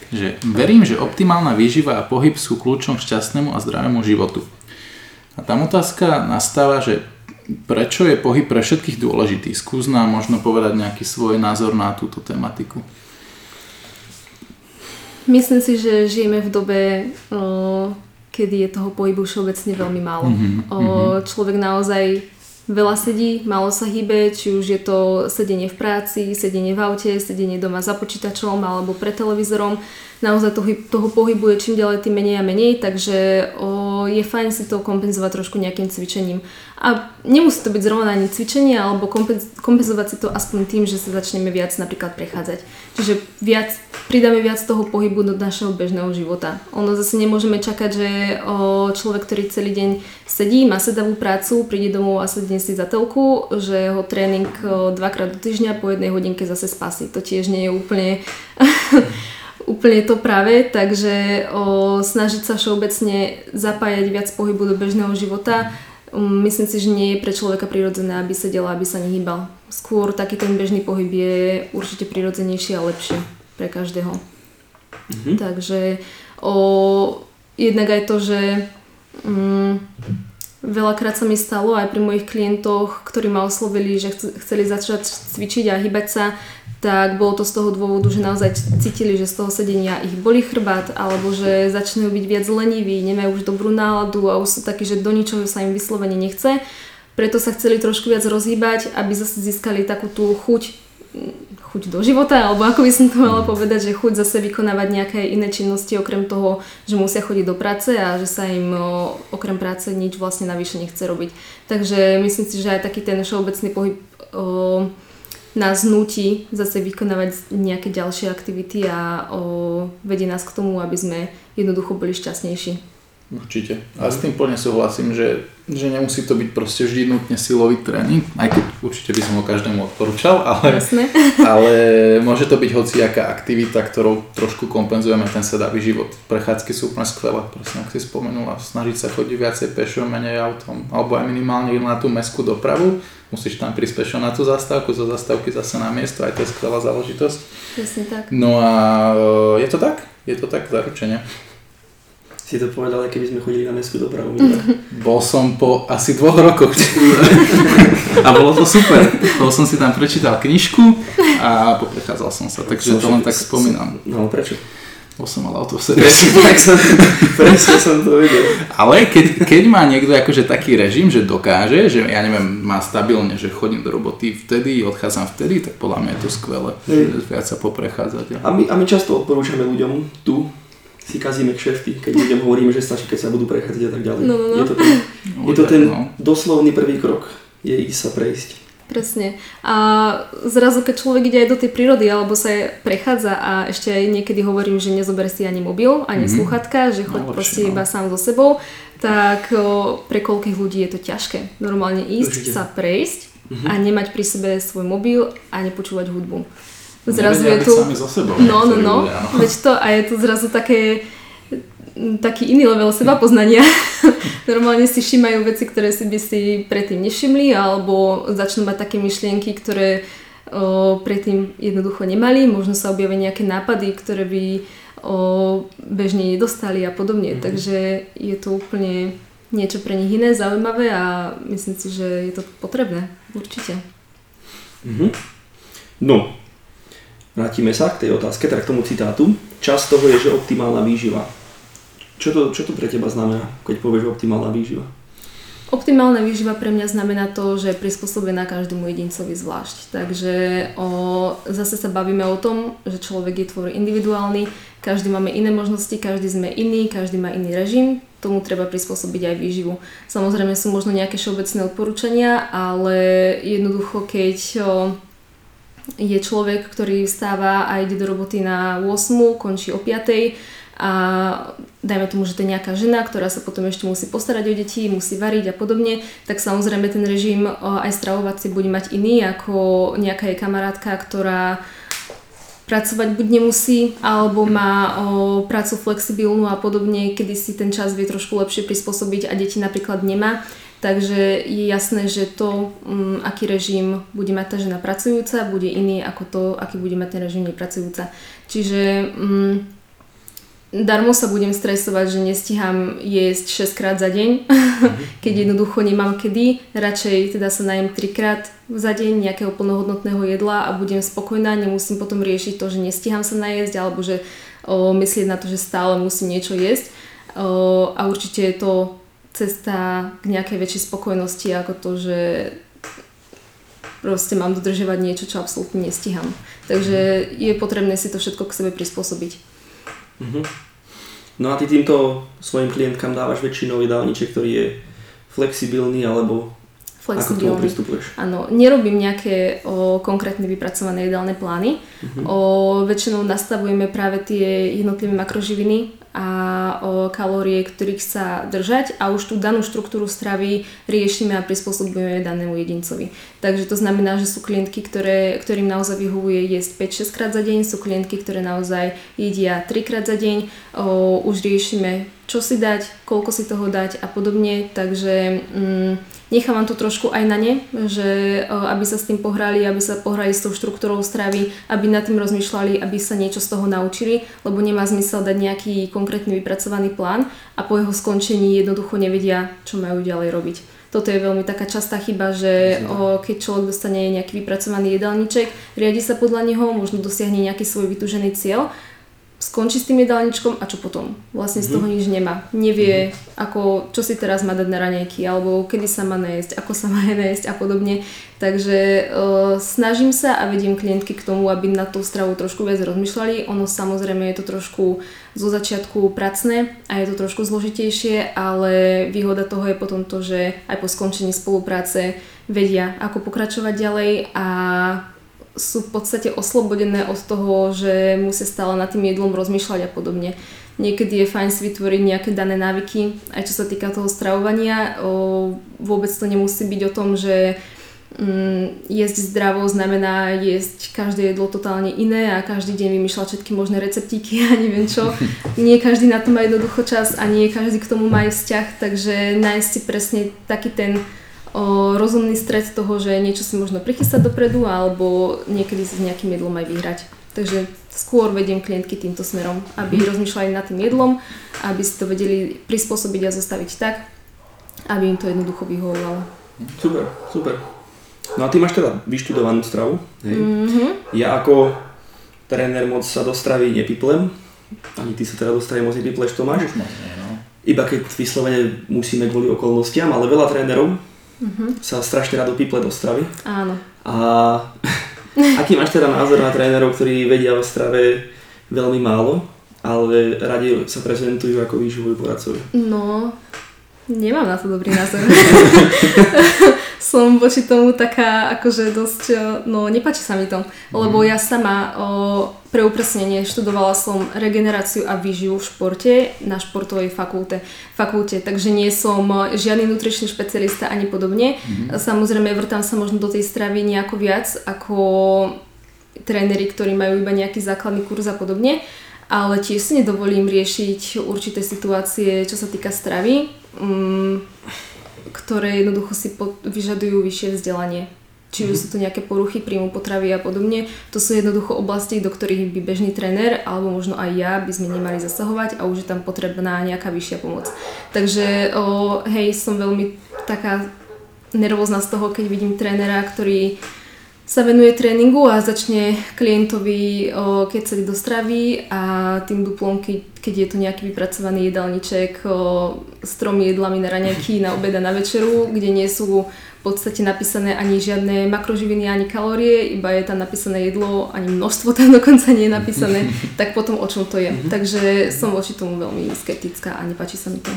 že verím, že optimálna výživa a pohyb sú kľúčom k šťastnému a zdravému životu. A tam otázka nastáva, že prečo je pohyb pre všetkých dôležitý? Skús nám možno povedať nejaký svoj názor na túto tematiku. Myslím si, že žijeme v dobe, kedy je toho pohybu všeobecne veľmi málo. Mm-hmm. Človek naozaj veľa sedí, málo sa hýbe, či už je to sedenie v práci, sedenie v aute, sedenie doma za počítačom alebo pred televízorom. Naozaj toho, toho pohybu je čím ďalej tým menej a menej, takže o, je fajn si to kompenzovať trošku nejakým cvičením. A nemusí to byť zrovna ani cvičenie, alebo kompenzovať si to aspoň tým, že sa začneme viac napríklad prechádzať. Čiže viac, pridáme viac toho pohybu do našeho bežného života. Ono zase nemôžeme čakať, že o, človek, ktorý celý deň sedí, má sedavú prácu, príde domov a sedne si za telku, že ho tréning o, dvakrát do týždňa po jednej hodinke zase spasí. To tiež nie je úplne úplne to práve, takže o, snažiť sa všeobecne zapájať viac pohybu do bežného života Um, myslím si, že nie je pre človeka prirodzené, aby sedel aby sa nehýbal. Skôr taký ten bežný pohyb je určite prirodzenejší a lepší pre každého. Mm-hmm. Takže o, jednak aj to, že um, veľakrát sa mi stalo aj pri mojich klientoch, ktorí ma oslovili, že chceli začať cvičiť a hýbať sa, tak bolo to z toho dôvodu, že naozaj cítili, že z toho sedenia ich boli chrbát, alebo že začnú byť viac leniví, nemajú už dobrú náladu a už sú takí, že do ničoho sa im vyslovene nechce. Preto sa chceli trošku viac rozhýbať, aby zase získali takú tú chuť, chuť do života, alebo ako by som to mala povedať, že chuť zase vykonávať nejaké iné činnosti okrem toho, že musia chodiť do práce a že sa im okrem práce nič vlastne navyše nechce robiť. Takže myslím si, že aj taký ten všeobecný pohyb o, nás nutí zase vykonávať nejaké ďalšie aktivity a o, vedie nás k tomu, aby sme jednoducho boli šťastnejší. Určite. A s tým plne súhlasím, že, že nemusí to byť proste vždy nutne silový tréning, aj keď určite by som ho každému odporúčal, ale, ale môže to byť hociaká aktivita, ktorou trošku kompenzujeme ten sedavý život. Prechádzky sú úplne skvelé, presne ak si spomenula, snažiť sa chodiť viacej pešo, menej autom, alebo aj minimálne na tú mestskú dopravu, musíš tam prísť pešo na tú zastávku, zo zastávky zase na miesto, aj to je skvelá záležitosť. Presne tak. No a je to tak? Je to tak zaručenie si to povedal, keby sme chodili na mestskú dopravu. Bol som po asi dvoch rokoch. a bolo to super. Bol som si tam prečítal knižku a poprechádzal som sa, takže to len tak spomínam. No prečo? Bol som mal auto v. Presne som to videl. Ale keď, keď má niekto akože taký režim, že dokáže, že ja neviem, má stabilne, že chodím do roboty vtedy, odchádzam vtedy, tak podľa mňa je to skvelé, viac sa poprechádzať. A my, a my často odporúčame ľuďom tu, si kazíme kšefty, keď ľuďom hovoríme, že stačí, keď sa budú prechádzať a tak ďalej. No, no, no. Je to ten, je to ten no. doslovný prvý krok, je ísť sa prejsť. Presne. A zrazu, keď človek ide aj do tej prírody alebo sa prechádza a ešte aj niekedy hovorím, že nezober si ani mobil, ani mm-hmm. sluchatka, že choď no, proste no. iba sám so sebou, tak o, pre koľkých ľudí je to ťažké. Normálne ísť, Určite. sa prejsť mm-hmm. a nemať pri sebe svoj mobil a nepočúvať hudbu zrazu je tu... Sami so sebou, no, no, no, ľudia, no. Veď to a je tu zrazu také taký iný level seba poznania. Normálne si všímajú veci, ktoré si by si predtým nevšimli alebo začnú mať také myšlienky, ktoré o, predtým jednoducho nemali. Možno sa objavia nejaké nápady, ktoré by o, bežne nedostali a podobne. Mm-hmm. Takže je to úplne niečo pre nich iné, zaujímavé a myslím si, že je to potrebné. Určite. Mm-hmm. No, Vrátime sa k tej otázke, teda k tomu citátu. Čas toho je, že optimálna výživa. Čo to, čo to pre teba znamená, keď povieš optimálna výživa? Optimálna výživa pre mňa znamená to, že je prispôsobená každému jedincovi zvlášť. Takže o, zase sa bavíme o tom, že človek je tvor individuálny, každý máme iné možnosti, každý sme iný, každý má iný režim, tomu treba prispôsobiť aj výživu. Samozrejme sú možno nejaké všeobecné odporúčania, ale jednoducho keď o, je človek, ktorý vstáva a ide do roboty na 8, končí o 5, a dajme tomu, že to je nejaká žena, ktorá sa potom ešte musí postarať o deti, musí variť a podobne, tak samozrejme ten režim aj stravovací bude mať iný ako nejaká je kamarátka, ktorá pracovať buď nemusí, alebo má o, prácu flexibilnú a podobne, kedy si ten čas vie trošku lepšie prispôsobiť a deti napríklad nemá. Takže je jasné, že to, um, aký režim bude mať tá žena pracujúca, bude iný ako to, aký bude mať ten režim nepracujúca. Čiže um, darmo sa budem stresovať, že nestíham jesť 6 krát za deň, mhm. keď jednoducho nemám kedy. Radšej teda sa najem 3 krát za deň nejakého plnohodnotného jedla a budem spokojná, nemusím potom riešiť to, že nestíham sa najesť alebo že o, myslieť na to, že stále musím niečo jesť. O, a určite je to cesta k nejakej väčšej spokojnosti ako to, že proste mám dodržiavať niečo, čo absolútne nestíham. Takže mhm. je potrebné si to všetko k sebe prispôsobiť. Uh-huh. No a ty týmto svojim klientkám dávaš väčšinou jedálniček, ktorý je flexibilný alebo flexibilný. Ako k tomu pristupuješ? Áno, nerobím nejaké o, konkrétne vypracované jedálne plány. Uh-huh. O, väčšinou nastavujeme práve tie jednotlivé makroživiny a o kalórie, ktorých sa držať a už tú danú štruktúru stravy riešime a prispôsobujeme danému jedincovi. Takže to znamená, že sú klientky, ktoré, ktorým naozaj vyhovuje jesť 5-6 krát za deň, sú klientky, ktoré naozaj jedia 3 krát za deň, o, už riešime čo si dať, koľko si toho dať a podobne, takže mm, nechávam to trošku aj na ne, že aby sa s tým pohrali, aby sa pohrali s tou štruktúrou stravy, aby nad tým rozmýšľali, aby sa niečo z toho naučili, lebo nemá zmysel dať nejaký konkrétny vypracovaný plán a po jeho skončení jednoducho nevedia, čo majú ďalej robiť. Toto je veľmi taká častá chyba, že o, keď človek dostane nejaký vypracovaný jedálniček, riadi sa podľa neho, možno dosiahne nejaký svoj vytúžený cieľ skončí s tým jedálničkom a čo potom? Vlastne z toho mm. nič nemá. Nevie, mm. ako, čo si teraz má dať na raňajky, alebo kedy sa má nájsť, ako sa má nájsť a podobne. Takže uh, snažím sa a vediem klientky k tomu, aby na tú stravu trošku viac rozmýšľali. Ono samozrejme je to trošku zo začiatku pracné a je to trošku zložitejšie, ale výhoda toho je potom to, že aj po skončení spolupráce vedia, ako pokračovať ďalej a sú v podstate oslobodené od toho, že musia stále nad tým jedlom rozmýšľať a podobne. Niekedy je fajn si vytvoriť nejaké dané návyky, aj čo sa týka toho stravovania. O, vôbec to nemusí byť o tom, že mm, jesť zdravo znamená jesť každé jedlo totálne iné a každý deň vymýšľať všetky možné receptíky a neviem čo. Nie každý na to má jednoducho čas a nie každý k tomu má aj vzťah, takže nájsť si presne taký ten rozumný stred toho, že niečo si možno prichystať dopredu alebo niekedy si s nejakým jedlom aj vyhrať. Takže skôr vediem klientky týmto smerom, aby mm. rozmýšľali nad tým jedlom, aby si to vedeli prispôsobiť a zostaviť tak, aby im to jednoducho vyhovovalo. Super, super. No a ty máš teda vyštudovanú stravu, hej? Mm-hmm. Ja ako tréner moc sa do stravy nepiplem, ani ty sa teda do stravy moc nepipleš, to máš? no. Iba keď vyslovene musíme kvôli okolnostiam, ale veľa trénerov uh-huh. sa strašne rado piple do stravy. Áno. A aký máš teda názor na trénerov, ktorí vedia o strave veľmi málo, ale radi sa prezentujú ako výživoví poradcovi? No, nemám na to dobrý názor. som voči tomu taká akože dosť, no nepáči sa mi to, lebo mhm. ja sama o, pre upresnenie študovala som regeneráciu a výživu v športe na športovej fakulte, fakulte takže nie som žiadny nutričný špecialista ani podobne. Mm-hmm. Samozrejme vrtám sa možno do tej stravy nejako viac ako tréneri, ktorí majú iba nejaký základný kurz a podobne, ale tiež si nedovolím riešiť určité situácie, čo sa týka stravy. Mm, ktoré jednoducho si vyžadujú vyššie vzdelanie. Či už mhm. sú to nejaké poruchy príjmu potravy a podobne. To sú jednoducho oblasti, do ktorých by bežný tréner alebo možno aj ja by sme nemali zasahovať a už je tam potrebná nejaká vyššia pomoc. Takže o, hej, som veľmi taká nervózna z toho, keď vidím trénera, ktorý sa venuje tréningu a začne klientovi o, keď sa do stravy a tým duplom, keď, keď je to nejaký vypracovaný jedálniček s tromi jedlami na raňajky, na obeda, na večeru, kde nie sú v podstate napísané ani žiadne makroživiny, ani kalórie, iba je tam napísané jedlo, ani množstvo tam dokonca nie je napísané, tak potom o čom to je. Mhm. Takže som voči tomu veľmi skeptická a nepáči sa mi to.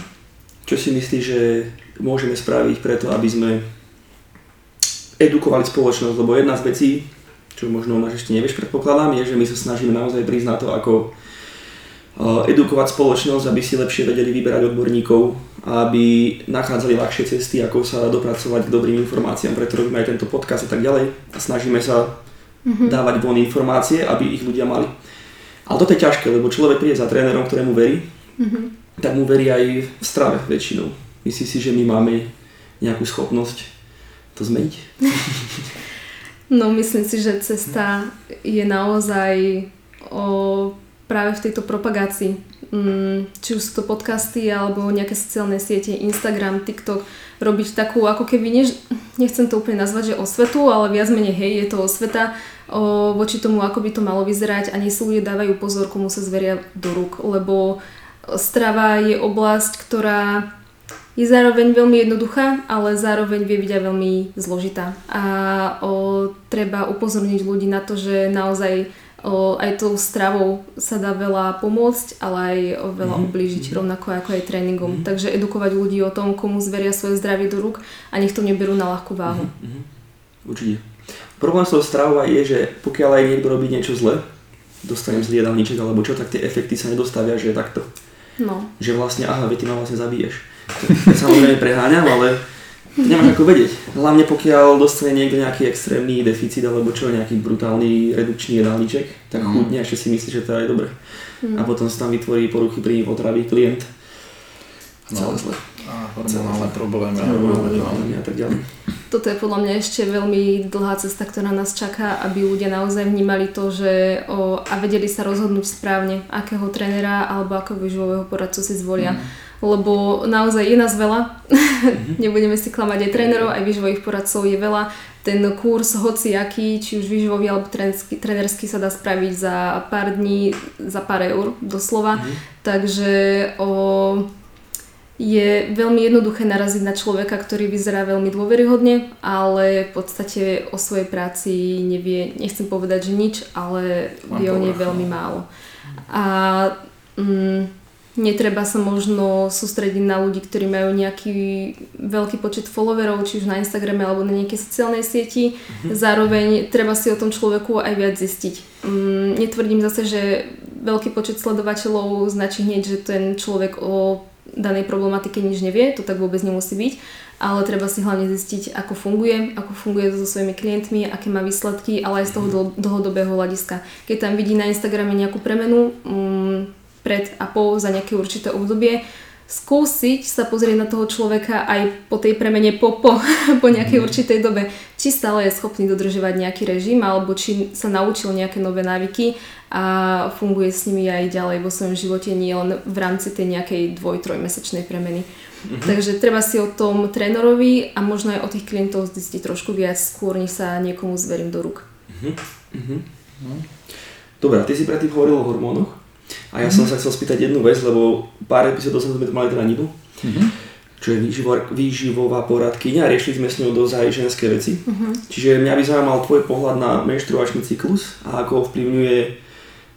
Čo si myslíš, že môžeme spraviť preto, aby sme edukovali spoločnosť? Lebo jedna z vecí, čo možno máš ešte nevieš, predpokladám, je, že my sa snažíme naozaj prísť na to, ako edukovať spoločnosť, aby si lepšie vedeli vyberať odborníkov, aby nachádzali ľahšie cesty, ako sa dopracovať k dobrým informáciám, preto robíme aj tento podcast a tak ďalej a snažíme sa mm-hmm. dávať von informácie, aby ich ľudia mali. Ale toto je ťažké, lebo človek príde za trénerom, ktorému verí, mm-hmm. tak mu verí aj v strave väčšinou. Myslíš si, že my máme nejakú schopnosť to zmeniť? No myslím si, že cesta je naozaj o práve v tejto propagácii. Mm, či už sú to podcasty alebo nejaké sociálne siete, Instagram, TikTok, robiť takú ako keby, než, nechcem to úplne nazvať, že osvetu, ale viac menej hej, je to osveta o, voči tomu, ako by to malo vyzerať a nie si ľudia dávajú pozor, komu sa zveria do rúk, lebo strava je oblasť, ktorá je zároveň veľmi jednoduchá, ale zároveň vie byť aj veľmi zložitá. A o, treba upozorniť ľudí na to, že naozaj o, aj tou stravou sa dá veľa pomôcť, ale aj veľa mm-hmm. ublížiť, mhm. rovnako ako aj tréningom. Mm-hmm. Takže edukovať ľudí o tom, komu zveria svoje zdravie do rúk a nech to neberú na ľahkú váhu. Mm-hmm. Určite. Problém s tou stravou je, že pokiaľ aj niekto robí niečo zle, dostanem zlý jedálniček alebo čo, tak tie efekty sa nedostavia, že je takto. No. Že vlastne, aha, ty ma vlastne zabiješ. Ja samozrejme preháňam, ale Nemáš ako vedieť. Hlavne pokiaľ dostane niekto nejaký extrémny deficit alebo čo, nejaký brutálny redukčný jedálniček, tak mm. chudne ešte si myslí, že to je dobre. Mm. A potom sa tam vytvorí poruchy príjmy potravy klient. No, zle. A hormonálne problémy. A tak ďalej. Toto je podľa mňa ešte veľmi dlhá cesta, ktorá nás čaká, aby ľudia naozaj vnímali to, že o, a vedeli sa rozhodnúť správne, akého trénera alebo akého výživového poradcu si zvolia. Mm lebo naozaj je nás veľa, mm-hmm. nebudeme si klamať aj trénerov, aj výživových poradcov je veľa. Ten kurz aký, či už výživový alebo trénerský, trénerský sa dá spraviť za pár dní, za pár eur doslova. Mm-hmm. Takže o, je veľmi jednoduché naraziť na človeka, ktorý vyzerá veľmi dôveryhodne, ale v podstate o svojej práci nevie, nechcem povedať, že nič, ale vie o nej veľmi málo. A mm, Netreba sa možno sústrediť na ľudí, ktorí majú nejaký veľký počet followerov, či už na Instagrame alebo na nejakej sociálnej sieti. Mm-hmm. Zároveň treba si o tom človeku aj viac zistiť. Mm, netvrdím zase, že veľký počet sledovateľov značí hneď, že ten človek o danej problematike nič nevie, to tak vôbec nemusí byť, ale treba si hlavne zistiť, ako funguje, ako funguje to so svojimi klientmi, aké má výsledky, ale aj z toho mhm. dlhodobého hľadiska. Keď tam vidí na Instagrame nejakú premenu, mm, pred a po za nejaké určité obdobie, skúsiť sa pozrieť na toho človeka aj po tej premene po, po, po nejakej mm. určitej dobe, či stále je schopný dodržovať nejaký režim, alebo či sa naučil nejaké nové návyky a funguje s nimi aj ďalej vo svojom živote, nie len v rámci tej nejakej dvoj-trojmesačnej premeny. Mm-hmm. Takže treba si o tom trénerovi a možno aj o tých klientov zistiť trošku viac skôr, než sa niekomu zverím do rúk. Mm-hmm. Dobre, ty si predtým hovoril o hormónoch. A ja mm-hmm. som sa chcel spýtať jednu vec, lebo pár epizód sme tu mali teda Nidu, mm-hmm. čo je výživo, výživová poradkyňa a riešili sme s ňou dosť aj ženské veci. Mm-hmm. Čiže mňa by zaujímal tvoj pohľad na menštruačný cyklus a ako ovplyvňuje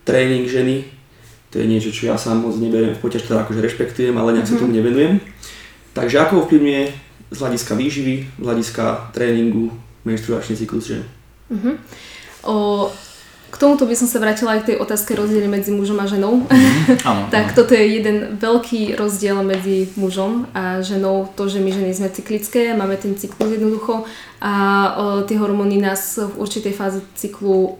tréning ženy. To je niečo, čo ja sám moc neberiem v poťaž, teda akože rešpektujem, ale nejak mm-hmm. sa tomu nevenujem. Takže ako ovplyvňuje z hľadiska výživy, z hľadiska tréningu menštruačný cyklus žen? Mm-hmm. O, k tomuto by som sa vrátila aj k tej otázke rozdiely medzi mužom a ženou. Mm, áno, tak áno. toto je jeden veľký rozdiel medzi mužom a ženou. To, že my ženy sme cyklické, máme ten cyklus jednoducho a o, tie hormóny nás v určitej fáze cyklu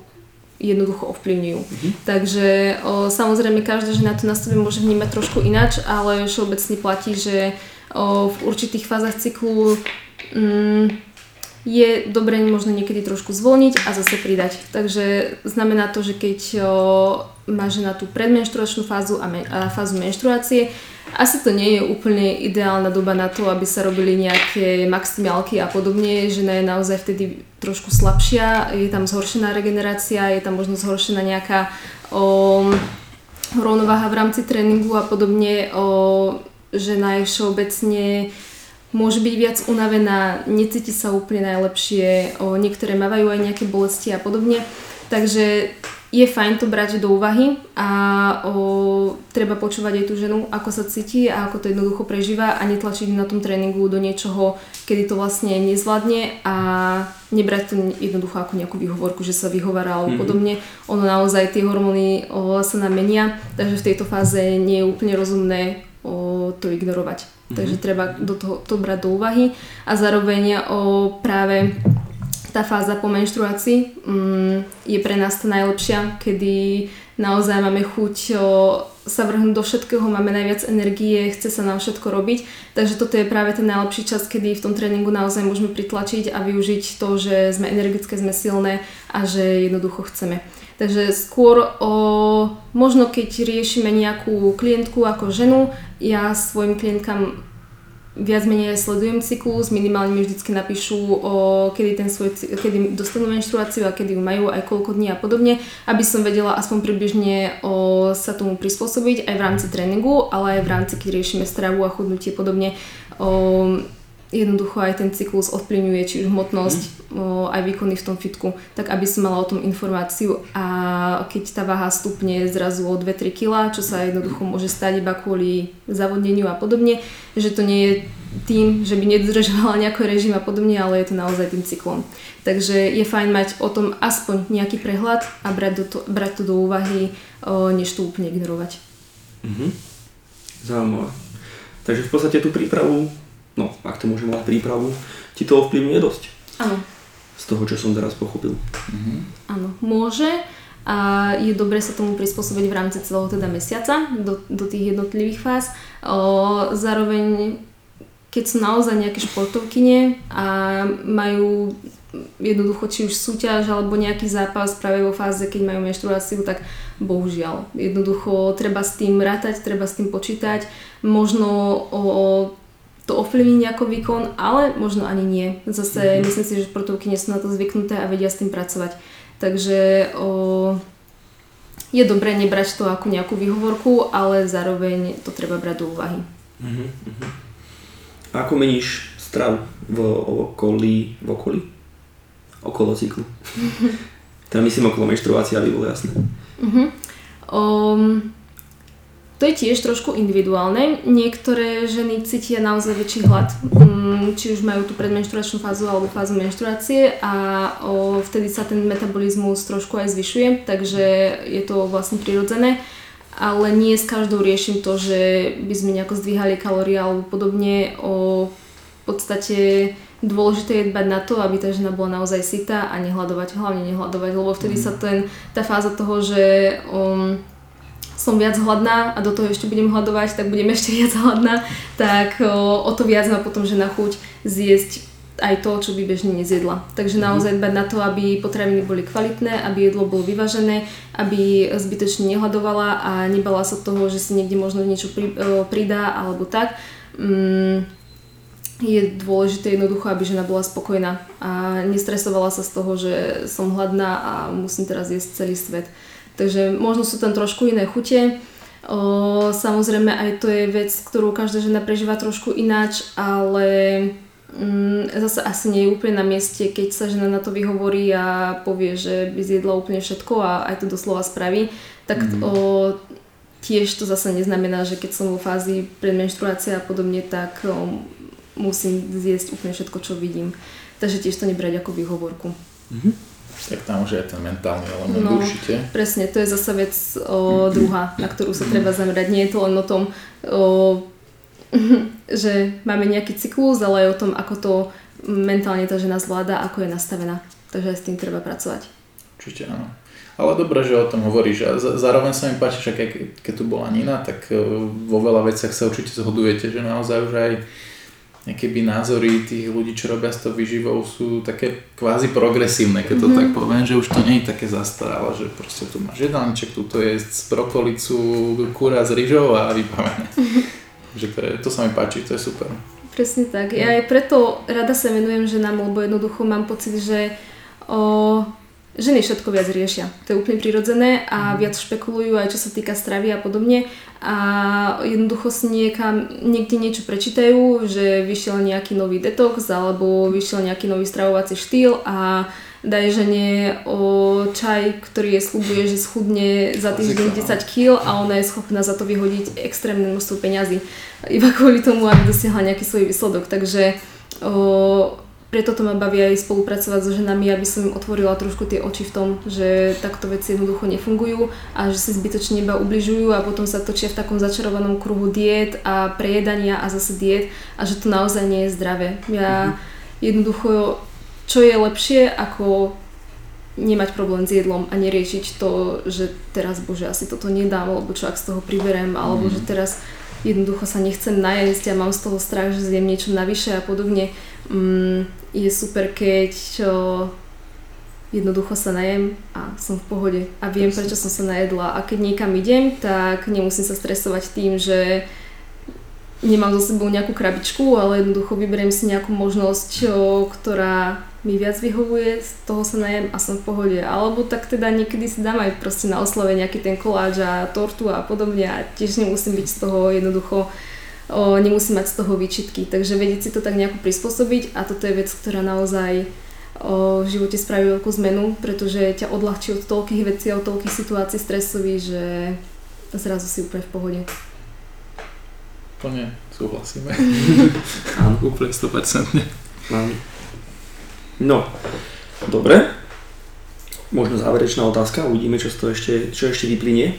jednoducho ovplyvňujú. Mm-hmm. Takže o, samozrejme každá žena to na sebe môže vnímať trošku ináč, ale všeobecne platí, že o, v určitých fázach cyklu mm, je dobré možno niekedy trošku zvolniť a zase pridať. Takže znamená to, že keď o, má žena tú predmenštruačnú fázu a, me, a fázu menštruácie, asi to nie je úplne ideálna doba na to, aby sa robili nejaké maximálky a podobne. Žena je naozaj vtedy trošku slabšia, je tam zhoršená regenerácia, je tam možno zhoršená nejaká o, rovnováha v rámci tréningu a podobne, o, žena je všeobecne môže byť viac unavená, necíti sa úplne najlepšie, o, niektoré mávajú aj nejaké bolesti a podobne. Takže je fajn to brať do úvahy a o, treba počúvať aj tú ženu, ako sa cíti a ako to jednoducho prežíva a netlačiť na tom tréningu do niečoho, kedy to vlastne nezvládne a nebrať to jednoducho ako nejakú výhovorku, že sa vyhovára alebo mm-hmm. podobne. Ono naozaj tie hormóny o, sa nám menia, takže v tejto fáze nie je úplne rozumné o, to ignorovať. Mm-hmm. Takže treba do toho, to brať do úvahy a zároveň o, práve tá fáza po menštruácii um, je pre nás tá najlepšia, kedy naozaj máme chuť o, sa vrhnúť do všetkého, máme najviac energie, chce sa nám všetko robiť. Takže toto je práve ten najlepší čas, kedy v tom tréningu naozaj môžeme pritlačiť a využiť to, že sme energické, sme silné a že jednoducho chceme. Takže skôr o, možno keď riešime nejakú klientku ako ženu, ja svojim klientkám viac menej sledujem cyklus, minimálne mi vždycky napíšu, o, kedy, ten svoj, kedy dostanú menštruáciu a kedy ju majú, aj koľko dní a podobne, aby som vedela aspoň približne o, sa tomu prispôsobiť aj v rámci tréningu, ale aj v rámci, keď riešime stravu a chudnutie podobne. O, jednoducho aj ten cyklus ovplyvňuje či už hmotnosť, mm. o, aj výkony v tom fitku, tak aby som mala o tom informáciu a keď tá váha stupne zrazu o 2-3 kg, čo sa jednoducho môže stať iba kvôli zavodneniu a podobne, že to nie je tým, že by nedodržovala nejaký režim a podobne, ale je to naozaj tým cyklom. Takže je fajn mať o tom aspoň nejaký prehľad a brať, do to, brať to do úvahy, o, než to úplne ignorovať. Mhm. Zaujímavé. Takže v podstate tú prípravu no, ak to môžem mať prípravu, ti to ovplyvňuje dosť. Áno. Z toho, čo som teraz pochopil. Mhm. Áno, môže a je dobre sa tomu prispôsobiť v rámci celého teda mesiaca do, do tých jednotlivých fáz. O, zároveň, keď sú naozaj nejaké športovkyne a majú jednoducho či už súťaž alebo nejaký zápas práve vo fáze, keď majú menštruáciu, tak bohužiaľ. Jednoducho treba s tým rátať, treba s tým počítať. Možno o, to ovplyvní nejako výkon, ale možno ani nie. Zase mm-hmm. myslím si, že športovky nie sú na to zvyknuté a vedia s tým pracovať. Takže o, je dobré nebrať to ako nejakú výhovorku, ale zároveň to treba brať do úvahy. Mm-hmm. Ako meníš strav v okolí, v okolí? Okolo cyklu. teda myslím okolo menštruácie, aby bolo jasné. Mm-hmm. Um, to je tiež trošku individuálne. Niektoré ženy cítia naozaj väčší hlad, mm, či už majú tú predmenštruačnú fázu alebo fázu menštruácie a vtedy sa ten metabolizmus trošku aj zvyšuje, takže je to vlastne prirodzené. Ale nie s každou riešim to, že by sme nejako zdvíhali kalórie alebo podobne. O, v podstate dôležité je dbať na to, aby tá žena bola naozaj sytá a nehľadovať, hlavne nehľadovať, lebo vtedy mm. sa ten, tá fáza toho, že um, som viac hladná a do toho ešte budem hľadovať, tak budem ešte viac hladná, tak o, to viac má potom žena chuť zjesť aj to, čo by bežne nezjedla. Takže mhm. naozaj dbať na to, aby potraviny boli kvalitné, aby jedlo bolo vyvážené, aby zbytočne nehľadovala a nebala sa toho, že si niekde možno niečo pridá alebo tak. Mm, je dôležité jednoducho, aby žena bola spokojná a nestresovala sa z toho, že som hladná a musím teraz jesť celý svet. Takže možno sú tam trošku iné chute. O, samozrejme aj to je vec, ktorú každá žena prežíva trošku ináč, ale mm, zase asi nie je úplne na mieste, keď sa žena na to vyhovorí a povie, že by zjedla úplne všetko a aj to doslova spraví, tak mm. o, tiež to zase neznamená, že keď som vo fázi predmenštruácie a podobne, tak o, musím zjesť úplne všetko, čo vidím. Takže tiež to nebrať ako výhovorku. Mm-hmm. Tak tam už je ten mentálny element no, určite. Presne, to je zase vec o, druhá, na ktorú sa treba zamerať. Nie je to len o tom, o, že máme nejaký cyklus, ale aj o tom, ako to mentálne tá žena zvláda, ako je nastavená. Takže aj s tým treba pracovať. Určite áno. Ale dobre, že o tom hovoríš. A zároveň sa mi páči, že keď, keď tu bola Nina, tak vo veľa veciach sa určite zhodujete, že naozaj už aj keby názory tých ľudí, čo robia s tou výživou sú také kvázi progresívne, keď to mm-hmm. tak poviem, že už to nie je také zastaralé, že proste tu máš jedálniček, tu je z brokolicu, kúra s rýžou a vybavené. Mm-hmm. že to, je, to sa mi páči, to je super. Presne tak. Ja aj preto rada sa venujem ženám, lebo jednoducho mám pocit, že o, ženy všetko viac riešia. To je úplne prirodzené a mhm. viac špekulujú aj čo sa týka stravy a podobne a jednoducho si niekam, niekde niečo prečítajú, že vyšiel nejaký nový detox alebo vyšiel nejaký nový stravovací štýl a daj žene o čaj, ktorý je slúbuje, že schudne za týždeň 10 kg a ona je schopná za to vyhodiť extrémne množstvo peňazí. Iba kvôli tomu, aby dosiahla nejaký svoj výsledok. Takže o, preto to ma baví aj spolupracovať so ženami, aby som im otvorila trošku tie oči v tom, že takto veci jednoducho nefungujú a že si zbytočne iba ubližujú a potom sa točia v takom začarovanom kruhu diet a prejedania a zase diet a že to naozaj nie je zdravé. Ja mm-hmm. jednoducho čo je lepšie ako nemať problém s jedlom a neriešiť to, že teraz bože asi toto nedám, alebo čo ak z toho priberem, alebo mm. že teraz jednoducho sa nechcem najesť a mám z toho strach, že zjem niečo navyše a podobne. Mm, je super, keď čo, jednoducho sa najem a som v pohode a viem, prečo som sa najedla. A keď niekam idem, tak nemusím sa stresovať tým, že nemám so sebou nejakú krabičku, ale jednoducho vyberiem si nejakú možnosť, čo, ktorá mi viac vyhovuje, z toho sa najem a som v pohode. Alebo tak teda niekedy si dám aj proste na oslave nejaký ten koláč a tortu a podobne a tiež nemusím byť z toho jednoducho o, nemusím mať z toho výčitky. Takže vedieť si to tak nejako prispôsobiť a toto je vec, ktorá naozaj o, v živote spraví veľkú zmenu, pretože ťa odľahčí od toľkých vecí a od toľkých situácií stresových, že zrazu si úplne v pohode. Plne súhlasíme. Áno. Úplne 100%. Áno. No, dobre. Možno záverečná otázka, uvidíme, čo, to ešte, čo ešte vyplynie.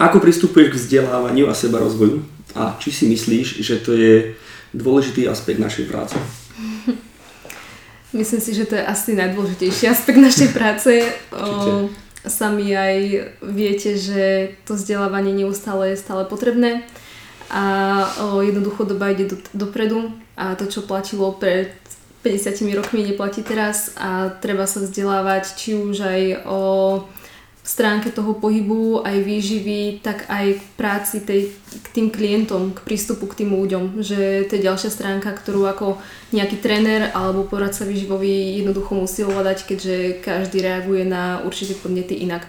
Ako pristupuješ k vzdelávaniu a seba rozvoju? A či si myslíš, že to je dôležitý aspekt našej práce? Myslím si, že to je asi najdôležitejší aspekt našej práce. O, sami aj viete, že to vzdelávanie neustále je stále potrebné a o, jednoducho doba ide do, dopredu a to, čo platilo pred 50 rokmi, neplatí teraz a treba sa vzdelávať či už aj o stránke toho pohybu, aj výživy, tak aj k práci tej, k tým klientom, k prístupu k tým ľuďom. Že to je ďalšia stránka, ktorú ako nejaký tréner alebo poradca výživový jednoducho musí ovládať, keďže každý reaguje na určité podnety inak.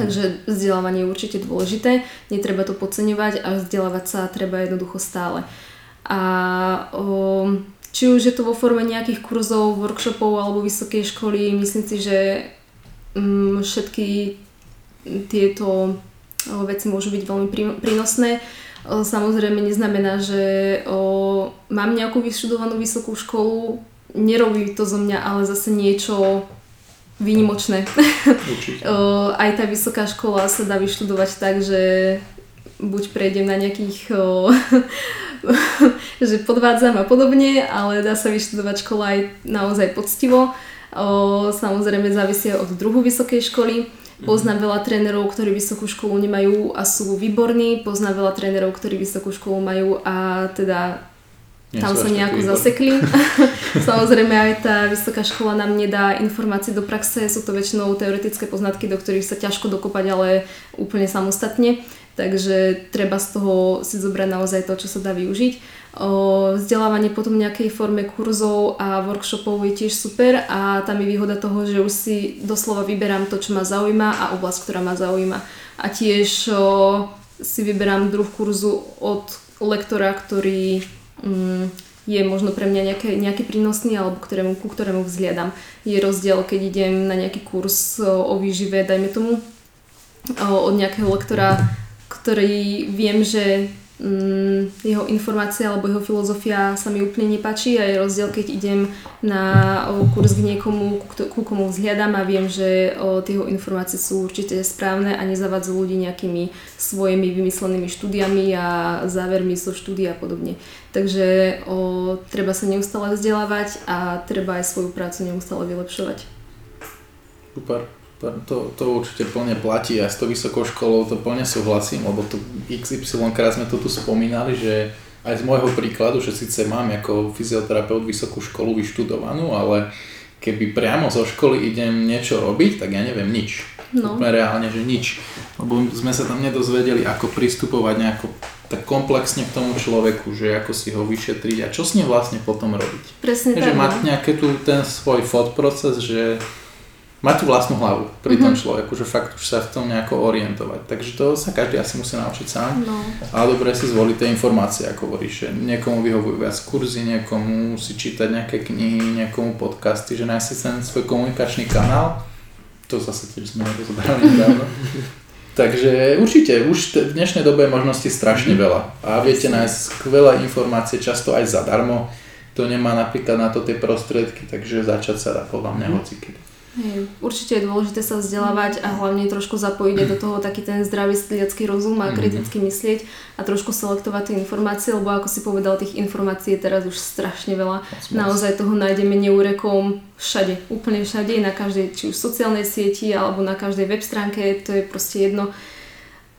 Takže vzdelávanie je určite dôležité, netreba to podceňovať a vzdelávať sa treba jednoducho stále. A o, či už je to vo forme nejakých kurzov, workshopov alebo vysokej školy, myslím si, že všetky tieto veci môžu byť veľmi prínosné. Samozrejme neznamená, že mám nejakú vyštudovanú vysokú školu, nerobí to zo mňa ale zase niečo výnimočné. Aj tá vysoká škola sa dá vyštudovať tak, že buď prejdem na nejakých, že podvádzam a podobne, ale dá sa vyštudovať škola aj naozaj poctivo. O, samozrejme závisí od druhu vysokej školy. Mhm. Poznám veľa trénerov, ktorí vysokú školu nemajú a sú výborní. Poznám veľa trénerov, ktorí vysokú školu majú a teda tam sa nejako zasekli. Samozrejme aj tá vysoká škola nám nedá informácie do praxe, sú to väčšinou teoretické poznatky, do ktorých sa ťažko dokopať, ale úplne samostatne. Takže treba z toho si zobrať naozaj to, čo sa dá využiť. Vzdelávanie potom v nejakej forme kurzov a workshopov je tiež super a tam je výhoda toho, že už si doslova vyberám to, čo ma zaujíma a oblasť, ktorá ma zaujíma. A tiež si vyberám druh kurzu od lektora, ktorý mm, je možno pre mňa nejaké, nejaký prínosný alebo ktorému, ku ktorému vzhliadam. Je rozdiel, keď idem na nejaký kurz o výžive, dajme tomu, od nejakého lektora, ktorý viem, že mm, jeho informácia alebo jeho filozofia sa mi úplne nepáči a je rozdiel, keď idem na kurz k niekomu, ku, ku komu vzhliadam a viem, že o, jeho informácie sú určite správne a nezavadzujú ľudí nejakými svojimi vymyslenými štúdiami a závermi zo štúdia a podobne. Takže o, treba sa neustále vzdelávať a treba aj svoju prácu neustále vylepšovať. Super. To, to určite plne platí a s tou vysokou školou to plne súhlasím, lebo to XY krát sme to tu spomínali, že aj z môjho príkladu, že síce mám ako fyzioterapeut vysokú školu vyštudovanú, ale keby priamo zo školy idem niečo robiť, tak ja neviem nič. No. Úplne reálne, že nič. Lebo sme sa tam nedozvedeli, ako pristupovať nejako tak komplexne k tomu človeku, že ako si ho vyšetriť a čo s ním vlastne potom robiť. Presne tak. Že mať no. nejaký tu ten svoj fot proces, že mať tú vlastnú hlavu pri tom mm-hmm. človeku, že fakt už sa v tom nejako orientovať. Takže to sa každý asi musí naučiť sám. No. Ale dobre si zvoliť tie informácie, ako hovoríš, niekomu vyhovujú viac kurzy, niekomu si čítať nejaké knihy, niekomu podcasty, že nájsť ten svoj komunikačný kanál. To zase tiež sme nerozobrali nedávno. Takže určite, už v dnešnej dobe je možností strašne veľa. A viete nájsť skvelé informácie, často aj zadarmo. To nemá napríklad na to tie prostriedky, takže začať sa dá podľa mňa mhm. hocikedy. Hej, určite je dôležité sa vzdelávať a hlavne trošku zapojiť do toho taký ten zdravý striedacký rozum a mhm. kriticky myslieť a trošku selektovať tie informácie, lebo ako si povedal, tých informácií je teraz už strašne veľa. Naozaj toho nájdeme neúrekom všade, úplne všade, na každej či už sociálnej sieti alebo na každej web stránke, to je proste jedno.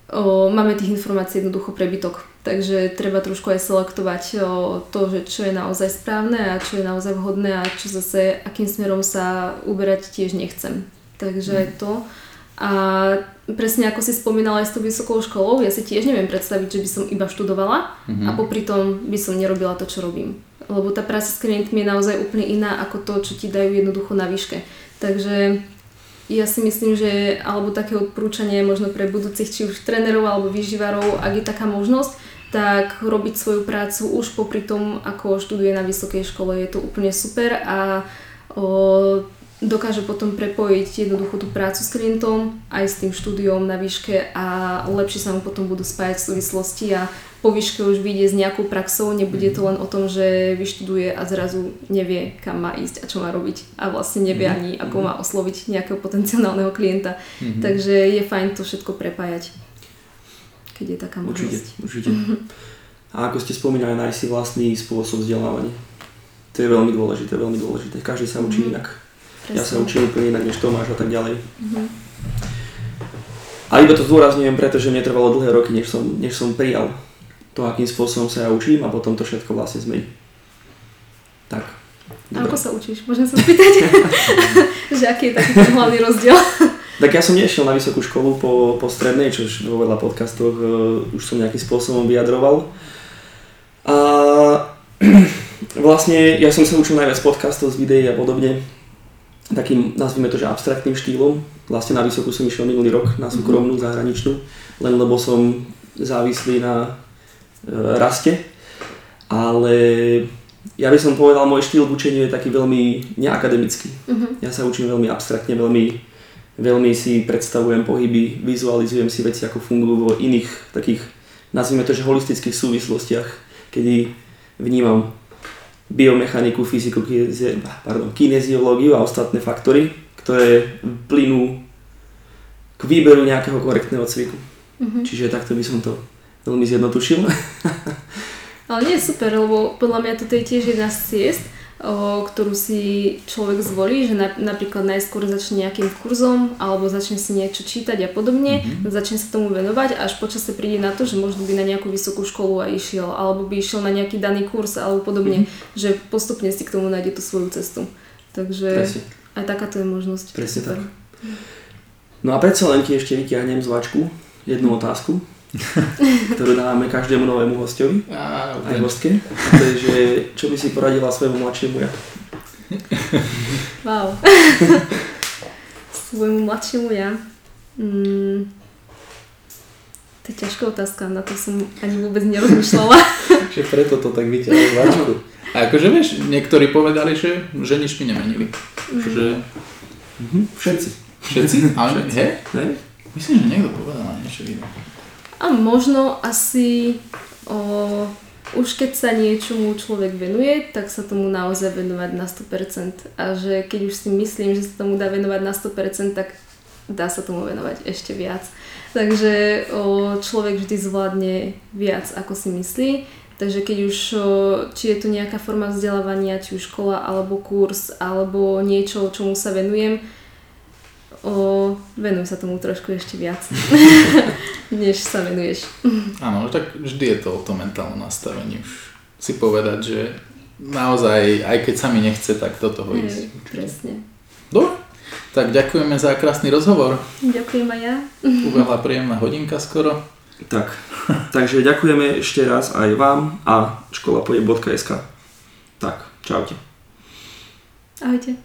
O, máme tých informácií jednoducho prebytok. Takže treba trošku aj selektovať to, že čo je naozaj správne a čo je naozaj vhodné a čo zase, akým smerom sa uberať tiež nechcem. Takže mm. to. A presne ako si spomínala aj s tou vysokou školou, ja si tiež neviem predstaviť, že by som iba študovala mm-hmm. a popri tom by som nerobila to, čo robím. Lebo tá práca s klientmi je naozaj úplne iná ako to, čo ti dajú jednoducho na výške. Takže ja si myslím, že alebo také odporúčanie možno pre budúcich či už trénerov alebo výživarov, ak je taká možnosť, tak robiť svoju prácu už popri tom, ako študuje na vysokej škole. Je to úplne super a o, dokáže potom prepojiť jednoducho tú prácu s klientom aj s tým štúdiom na výške a lepšie sa mu potom budú spájať súvislosti a po výške už vyjde s nejakou praxou, nebude to len o tom, že vyštuduje a zrazu nevie, kam má ísť a čo má robiť a vlastne nevie mhm. ani, ako má osloviť nejakého potenciálneho klienta. Mm-hmm. Takže je fajn to všetko prepájať keď je taká možnosť. Určite, určite. A ako ste spomínali, nájsť si vlastný spôsob vzdelávania. To je veľmi dôležité, veľmi dôležité. Každý sa učí mm-hmm. inak. Presne. Ja sa učím úplne inak než Tomáš a tak ďalej. Mm-hmm. A iba to zdôrazňujem, pretože mne trvalo dlhé roky, než som, než som prijal to, akým spôsobom sa ja učím a potom to všetko vlastne zmení. Tak. Dobre. Ako sa učíš? Môžem sa spýtať? že aký je taký ten hlavný rozdiel? Tak ja som nešiel na vysokú školu po, po strednej, čo už vo veľa podcastoch uh, už som nejakým spôsobom vyjadroval. A vlastne ja som sa učil najviac podcastov z videí a podobne, takým, nazvime to, že abstraktným štýlom. Vlastne na vysokú som išiel minulý rok na súkromnú, mhm. zahraničnú, len lebo som závislý na uh, raste. Ale ja by som povedal, môj štýl v učení je taký veľmi neakademický. Uh-huh. Ja sa učím veľmi abstraktne, veľmi veľmi si predstavujem pohyby, vizualizujem si veci, ako fungujú vo iných takých, nazvime to, že holistických súvislostiach, kedy vnímam biomechaniku, fyziku, pardon, kineziológiu a ostatné faktory, ktoré plynú k výberu nejakého korektného cviku. Mm-hmm. Čiže takto by som to veľmi zjednotušil. Ale nie je super, lebo podľa mňa toto je tiež jedna z ciest, ktorú si človek zvolí, že na, napríklad najskôr začne nejakým kurzom alebo začne si niečo čítať a podobne, mm-hmm. začne sa tomu venovať a až počasie príde na to, že možno by na nejakú vysokú školu aj išiel alebo by išiel na nejaký daný kurz alebo podobne, mm-hmm. že postupne si k tomu nájde tú svoju cestu. Takže Presne. aj takáto je možnosť. Presne super. tak. No a predsa len ti ešte vyťahnem z vačku jednu otázku. ktorú dávame každému novému hostovi, a, aj hostke. A to je, že čo by si poradila svojmu mladšiemu ja? Wow. svojmu mladšiemu ja? Mm, to je ťažká otázka, na to som ani vôbec nerozmýšľala. že preto to tak vyťahol váčku. A akože vieš, niektorí povedali, že, že nič mi nemenili. Mm. Že... Mhm. Všetci. Všetci? Ale Všetci. He? Hej? Myslím, že niekto povedal niečo iné. A možno asi o, už keď sa niečomu človek venuje, tak sa tomu naozaj venovať na 100%. A že keď už si myslím, že sa tomu dá venovať na 100%, tak dá sa tomu venovať ešte viac. Takže o, človek vždy zvládne viac, ako si myslí. Takže keď už, o, či je to nejaká forma vzdelávania, či už škola, alebo kurz, alebo niečo, čomu sa venujem, o, venuj sa tomu trošku ešte viac, než sa venuješ. Áno, tak vždy je to o tom mentálnom nastavení už si povedať, že naozaj, aj keď sa mi nechce, tak do toho ísť. Presne. Dobre, tak ďakujeme za krásny rozhovor. Ďakujem aj ja. Ubehla príjemná hodinka skoro. Tak, takže ďakujeme ešte raz aj vám a školapoje.sk. Tak, čaute. Ahojte.